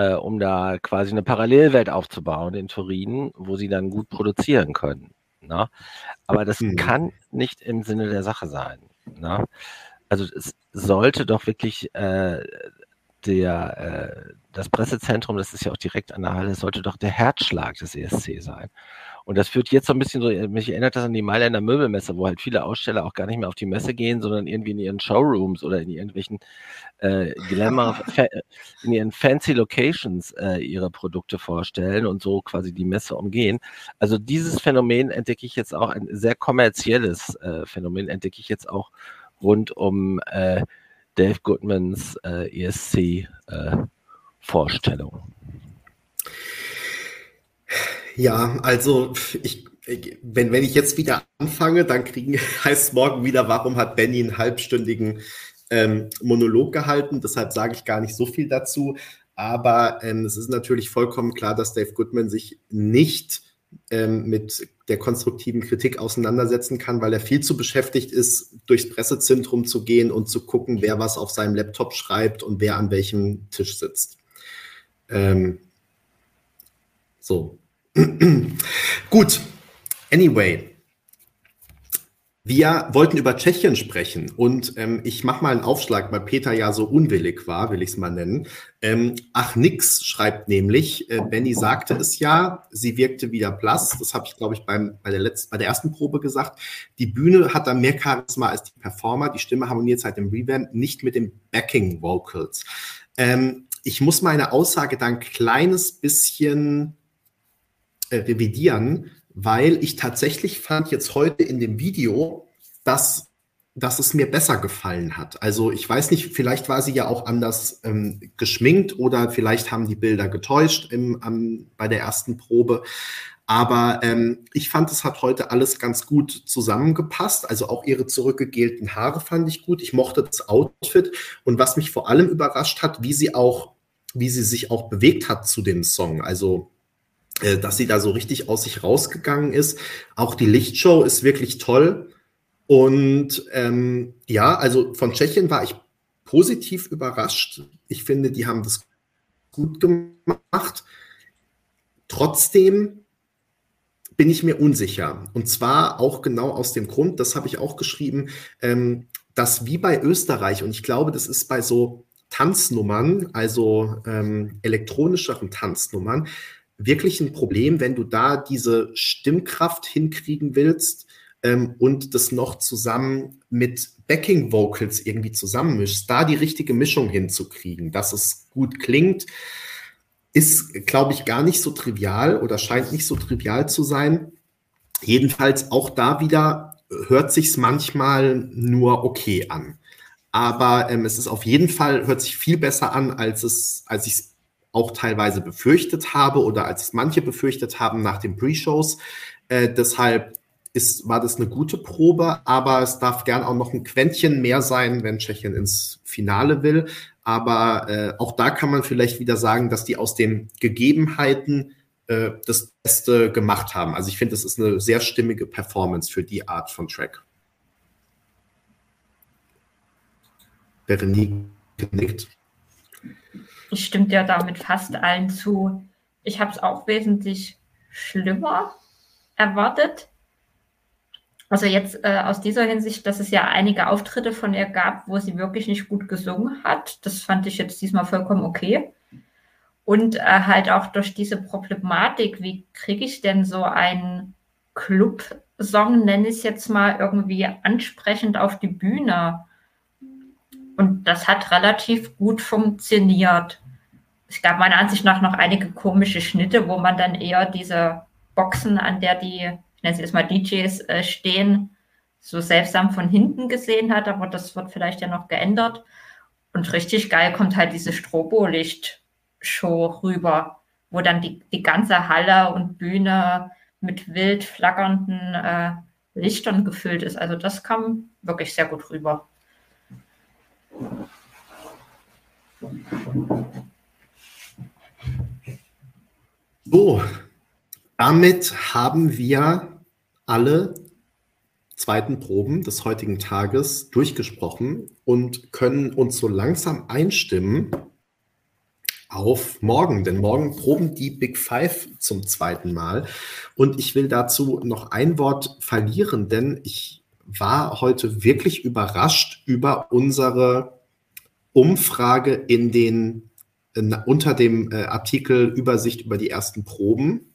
äh, um da quasi eine Parallelwelt aufzubauen in Turin, wo sie dann gut produzieren können. Na? Ne? Aber das mhm. kann nicht im Sinne der Sache sein. Na? Ne? Also es sollte doch wirklich äh, der, äh, das Pressezentrum, das ist ja auch direkt an der Halle, sollte doch der Herzschlag des ESC sein. Und das führt jetzt so ein bisschen so, mich erinnert das an die Mailänder Möbelmesse, wo halt viele Aussteller auch gar nicht mehr auf die Messe gehen, sondern irgendwie in ihren Showrooms oder in irgendwelchen äh, Glamour, in ihren fancy Locations äh, ihre Produkte vorstellen und so quasi die Messe umgehen. Also dieses Phänomen entdecke ich jetzt auch, ein sehr kommerzielles äh, Phänomen entdecke ich jetzt auch rund um äh, Dave Goodmans äh, ESC äh. Ja, also ich, wenn, wenn ich jetzt wieder anfange, dann kriegen, heißt morgen wieder, warum hat Benny einen halbstündigen ähm, Monolog gehalten. Deshalb sage ich gar nicht so viel dazu. Aber ähm, es ist natürlich vollkommen klar, dass Dave Goodman sich nicht ähm, mit der konstruktiven Kritik auseinandersetzen kann, weil er viel zu beschäftigt ist, durchs Pressezentrum zu gehen und zu gucken, wer was auf seinem Laptop schreibt und wer an welchem Tisch sitzt. Ähm, so. Gut. Anyway, wir wollten über Tschechien sprechen und ähm, ich mache mal einen Aufschlag, weil Peter ja so unwillig war, will ich es mal nennen. Ähm, ach nix schreibt nämlich, äh, Benny sagte es ja, sie wirkte wieder blass. Das habe ich, glaube ich, beim, bei, der letzten, bei der ersten Probe gesagt. Die Bühne hat da mehr Charisma als die Performer. Die Stimme harmoniert seit dem Revamp nicht mit den Backing Vocals. Ähm, ich muss meine Aussage dann ein kleines bisschen äh, revidieren weil ich tatsächlich fand jetzt heute in dem Video, dass, dass es mir besser gefallen hat. Also ich weiß nicht, vielleicht war sie ja auch anders ähm, geschminkt oder vielleicht haben die Bilder getäuscht im, am, bei der ersten Probe. Aber ähm, ich fand, es hat heute alles ganz gut zusammengepasst. Also auch ihre zurückgegelten Haare fand ich gut. Ich mochte das Outfit. Und was mich vor allem überrascht hat, wie sie auch, wie sie sich auch bewegt hat zu dem Song. Also dass sie da so richtig aus sich rausgegangen ist. Auch die Lichtshow ist wirklich toll. Und ähm, ja, also von Tschechien war ich positiv überrascht. Ich finde, die haben das gut gemacht. Trotzdem bin ich mir unsicher. Und zwar auch genau aus dem Grund, das habe ich auch geschrieben, ähm, dass wie bei Österreich, und ich glaube, das ist bei so Tanznummern, also ähm, elektronischeren Tanznummern, wirklich ein Problem, wenn du da diese Stimmkraft hinkriegen willst ähm, und das noch zusammen mit Backing Vocals irgendwie zusammenmischst, da die richtige Mischung hinzukriegen, dass es gut klingt, ist, glaube ich, gar nicht so trivial oder scheint nicht so trivial zu sein. Jedenfalls auch da wieder hört sich's manchmal nur okay an. Aber ähm, es ist auf jeden Fall, hört sich viel besser an, als es, als ich es auch teilweise befürchtet habe oder als manche befürchtet haben nach den Pre-Shows. Äh, deshalb ist, war das eine gute Probe, aber es darf gern auch noch ein Quäntchen mehr sein, wenn Tschechien ins Finale will. Aber äh, auch da kann man vielleicht wieder sagen, dass die aus den Gegebenheiten äh, das Beste gemacht haben. Also ich finde, das ist eine sehr stimmige Performance für die Art von Track. Berenice nickt. Ich stimme dir damit fast allen zu. Ich habe es auch wesentlich schlimmer erwartet. Also jetzt äh, aus dieser Hinsicht, dass es ja einige Auftritte von ihr gab, wo sie wirklich nicht gut gesungen hat. Das fand ich jetzt diesmal vollkommen okay. Und äh, halt auch durch diese Problematik, wie kriege ich denn so einen Club-Song, nenne ich es jetzt mal, irgendwie ansprechend auf die Bühne? Und das hat relativ gut funktioniert. Es gab meiner Ansicht nach noch einige komische Schnitte, wo man dann eher diese Boxen, an der die, ich nenne sie jetzt mal DJs, äh, stehen, so seltsam von hinten gesehen hat, aber das wird vielleicht ja noch geändert. Und richtig geil kommt halt diese Strobolicht-Show rüber, wo dann die, die ganze Halle und Bühne mit wild flackernden äh, Lichtern gefüllt ist. Also das kam wirklich sehr gut rüber. So, damit haben wir alle zweiten Proben des heutigen Tages durchgesprochen und können uns so langsam einstimmen auf morgen, denn morgen proben die Big Five zum zweiten Mal. Und ich will dazu noch ein Wort verlieren, denn ich war heute wirklich überrascht über unsere Umfrage in den, unter dem äh, Artikel Übersicht über die ersten Proben.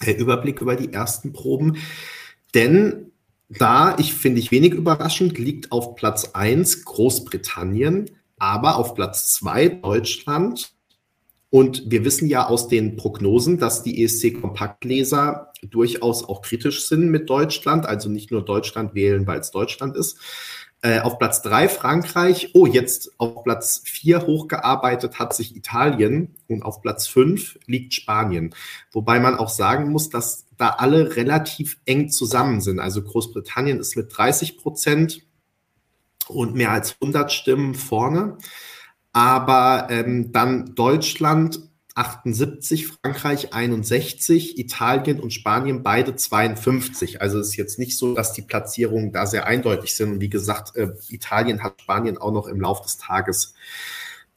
äh, Überblick über die ersten Proben. Denn da, ich finde ich wenig überraschend, liegt auf Platz 1 Großbritannien, aber auf Platz 2 Deutschland. Und wir wissen ja aus den Prognosen, dass die ESC-Kompaktleser durchaus auch kritisch sind mit Deutschland, also nicht nur Deutschland wählen, weil es Deutschland ist. Äh, auf Platz drei Frankreich. Oh, jetzt auf Platz vier hochgearbeitet hat sich Italien und auf Platz fünf liegt Spanien. Wobei man auch sagen muss, dass da alle relativ eng zusammen sind. Also Großbritannien ist mit 30 Prozent und mehr als 100 Stimmen vorne. Aber ähm, dann Deutschland 78, Frankreich 61, Italien und Spanien beide 52. Also ist jetzt nicht so, dass die Platzierungen da sehr eindeutig sind. Und wie gesagt, äh, Italien hat Spanien auch noch im Laufe des Tages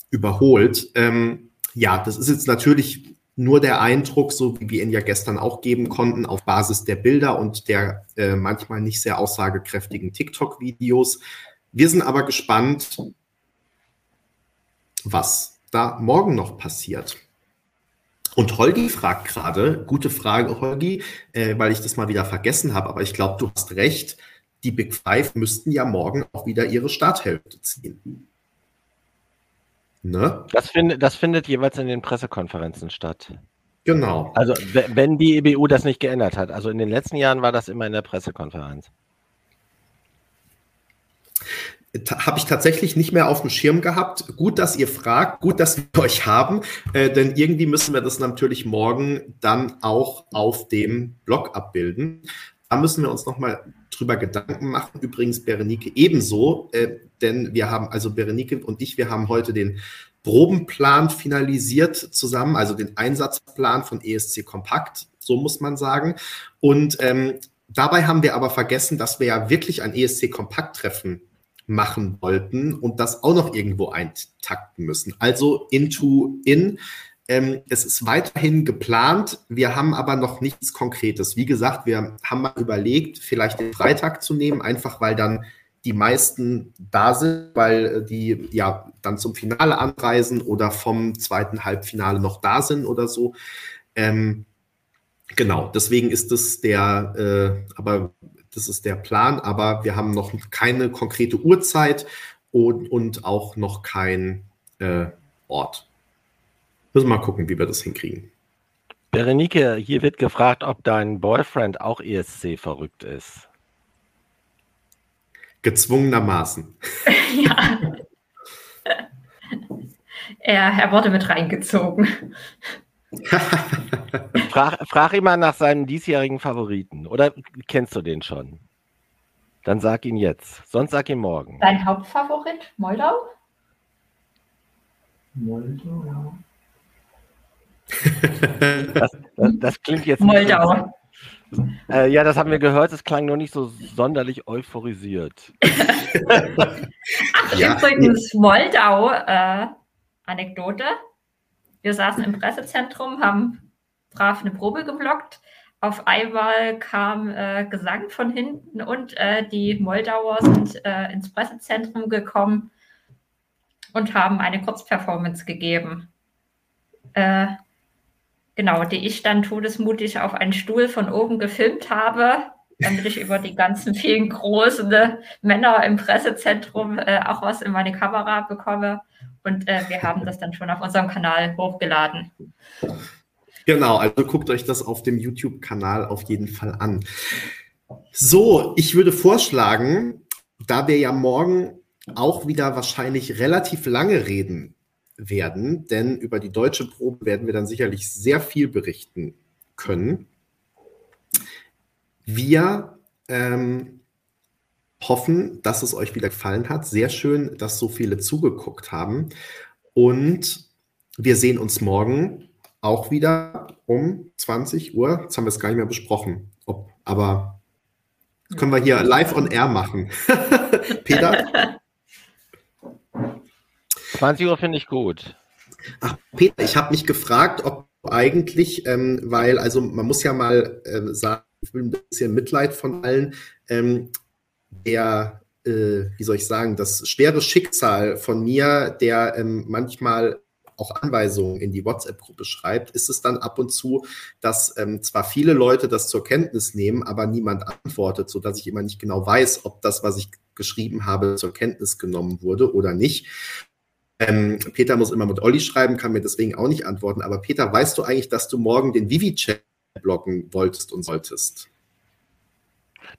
überholt. Ähm, ja, das ist jetzt natürlich nur der Eindruck, so wie wir ihn ja gestern auch geben konnten, auf Basis der Bilder und der äh, manchmal nicht sehr aussagekräftigen TikTok-Videos. Wir sind aber gespannt, was da morgen noch passiert. Und Holgi fragt gerade, gute Frage, Holgi, äh, weil ich das mal wieder vergessen habe, aber ich glaube, du hast recht, die Big Five müssten ja morgen auch wieder ihre Starthälfte ziehen. Ne? Das, find, das findet jeweils in den Pressekonferenzen statt. Genau. Also wenn die EBU das nicht geändert hat. Also in den letzten Jahren war das immer in der Pressekonferenz habe ich tatsächlich nicht mehr auf dem Schirm gehabt. Gut, dass ihr fragt, gut, dass wir euch haben, äh, denn irgendwie müssen wir das natürlich morgen dann auch auf dem Blog abbilden. Da müssen wir uns nochmal drüber Gedanken machen. Übrigens Berenike ebenso, äh, denn wir haben, also Berenike und ich, wir haben heute den Probenplan finalisiert zusammen, also den Einsatzplan von ESC Kompakt, so muss man sagen. Und ähm, dabei haben wir aber vergessen, dass wir ja wirklich ein ESC Kompakt-Treffen machen wollten und das auch noch irgendwo eintakten müssen. Also into in. Ähm, es ist weiterhin geplant. Wir haben aber noch nichts Konkretes. Wie gesagt, wir haben mal überlegt, vielleicht den Freitag zu nehmen, einfach weil dann die meisten da sind, weil äh, die ja dann zum Finale anreisen oder vom zweiten Halbfinale noch da sind oder so. Ähm, genau, deswegen ist es der, äh, aber das ist der Plan, aber wir haben noch keine konkrete Uhrzeit und, und auch noch kein äh, Ort. Müssen wir mal gucken, wie wir das hinkriegen. Berenike, hier wird gefragt, ob dein Boyfriend auch ESC verrückt ist. Gezwungenermaßen. ja. er, er wurde mit reingezogen. Frag, frag ihn mal nach seinem diesjährigen Favoriten. Oder kennst du den schon? Dann sag ihn jetzt. Sonst sag ihn morgen. Dein Hauptfavorit? Moldau? Moldau, ja. Das, das, das, klingt jetzt. Moldau. Äh, ja, das haben wir gehört. Es klang nur nicht so sonderlich euphorisiert. Ach, ja. übrigens, Moldau, äh, Anekdote. Wir saßen im Pressezentrum, haben brav eine Probe geblockt. Auf einmal kam äh, Gesang von hinten und äh, die Moldauer sind äh, ins Pressezentrum gekommen und haben eine Kurzperformance gegeben. Äh, genau, die ich dann todesmutig auf einen Stuhl von oben gefilmt habe, damit ich über die ganzen vielen großen Männer im Pressezentrum äh, auch was in meine Kamera bekomme. Und äh, wir haben das dann schon auf unserem Kanal hochgeladen. Genau, also guckt euch das auf dem YouTube-Kanal auf jeden Fall an. So, ich würde vorschlagen, da wir ja morgen auch wieder wahrscheinlich relativ lange reden werden, denn über die deutsche Probe werden wir dann sicherlich sehr viel berichten können. Wir ähm, hoffen, dass es euch wieder gefallen hat. Sehr schön, dass so viele zugeguckt haben. Und wir sehen uns morgen auch wieder um 20 Uhr. Jetzt haben wir es gar nicht mehr besprochen. Ob, aber können wir hier live on air machen. Peter? 20 Uhr finde ich gut. Ach, Peter, ich habe mich gefragt, ob eigentlich, ähm, weil, also man muss ja mal äh, sagen, ich will ein bisschen Mitleid von allen. Ähm, der, äh, wie soll ich sagen, das schwere Schicksal von mir, der ähm, manchmal auch Anweisungen in die WhatsApp-Gruppe schreibt, ist es dann ab und zu, dass ähm, zwar viele Leute das zur Kenntnis nehmen, aber niemand antwortet, sodass ich immer nicht genau weiß, ob das, was ich geschrieben habe, zur Kenntnis genommen wurde oder nicht. Ähm, Peter muss immer mit Olli schreiben, kann mir deswegen auch nicht antworten. Aber Peter, weißt du eigentlich, dass du morgen den Vivi-Chat blocken wolltest und solltest?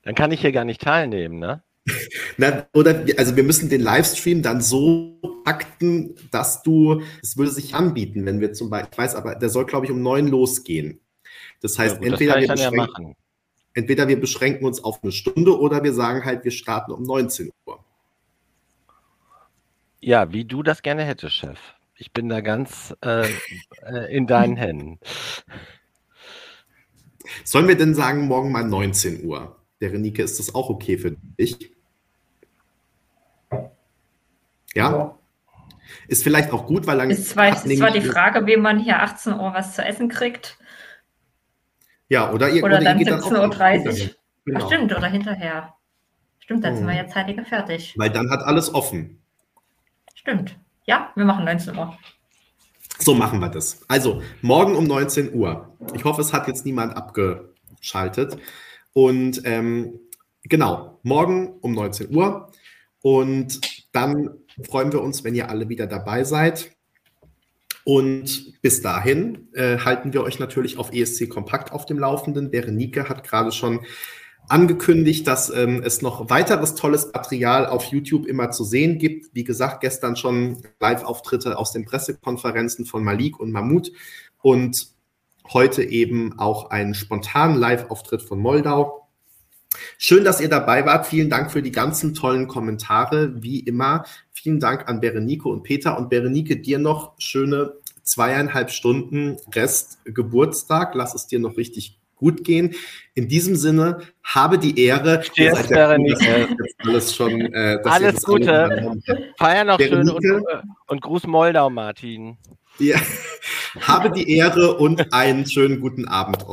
Dann kann ich hier gar nicht teilnehmen, ne? Na, oder also wir müssen den Livestream dann so akten, dass du, es würde sich anbieten, wenn wir zum Beispiel, ich weiß aber, der soll, glaube ich, um neun losgehen. Das heißt, ja, gut, entweder, das wir beschränken, ja entweder wir beschränken uns auf eine Stunde oder wir sagen halt, wir starten um 19 Uhr. Ja, wie du das gerne hättest, Chef. Ich bin da ganz äh, äh in deinen Händen. Sollen wir denn sagen, morgen mal 19 Uhr? Der Renike, ist das auch okay für dich? Ja? Ist vielleicht auch gut, weil dann. Ist zwar, ist zwar die Frage, wie man hier 18 Uhr was zu essen kriegt. Ja, oder ihr Oder dann 17.30 Uhr. Genau. Ach, stimmt, oder hinterher. Stimmt, dann hm. sind wir ja zeitiger fertig. Weil dann hat alles offen. Stimmt. Ja, wir machen 19 Uhr. So machen wir das. Also, morgen um 19 Uhr. Ich hoffe, es hat jetzt niemand abgeschaltet. Und ähm, genau, morgen um 19 Uhr. Und dann freuen wir uns, wenn ihr alle wieder dabei seid. Und bis dahin äh, halten wir euch natürlich auf ESC Kompakt auf dem Laufenden. Berenike hat gerade schon angekündigt, dass ähm, es noch weiteres tolles Material auf YouTube immer zu sehen gibt. Wie gesagt, gestern schon Live-Auftritte aus den Pressekonferenzen von Malik und Mahmoud und heute eben auch einen spontanen Live-Auftritt von Moldau. Schön, dass ihr dabei wart. Vielen Dank für die ganzen tollen Kommentare, wie immer. Vielen Dank an Berenike und Peter. Und Berenike, dir noch schöne zweieinhalb Stunden Rest Geburtstag. Lass es dir noch richtig gut gehen. In diesem Sinne, habe die Ehre. Cheers, Berenike. Alles, schon, äh, alles Gute. Feier noch schön und, und Gruß Moldau, Martin. Ja, habe die Ehre und einen schönen guten Abend.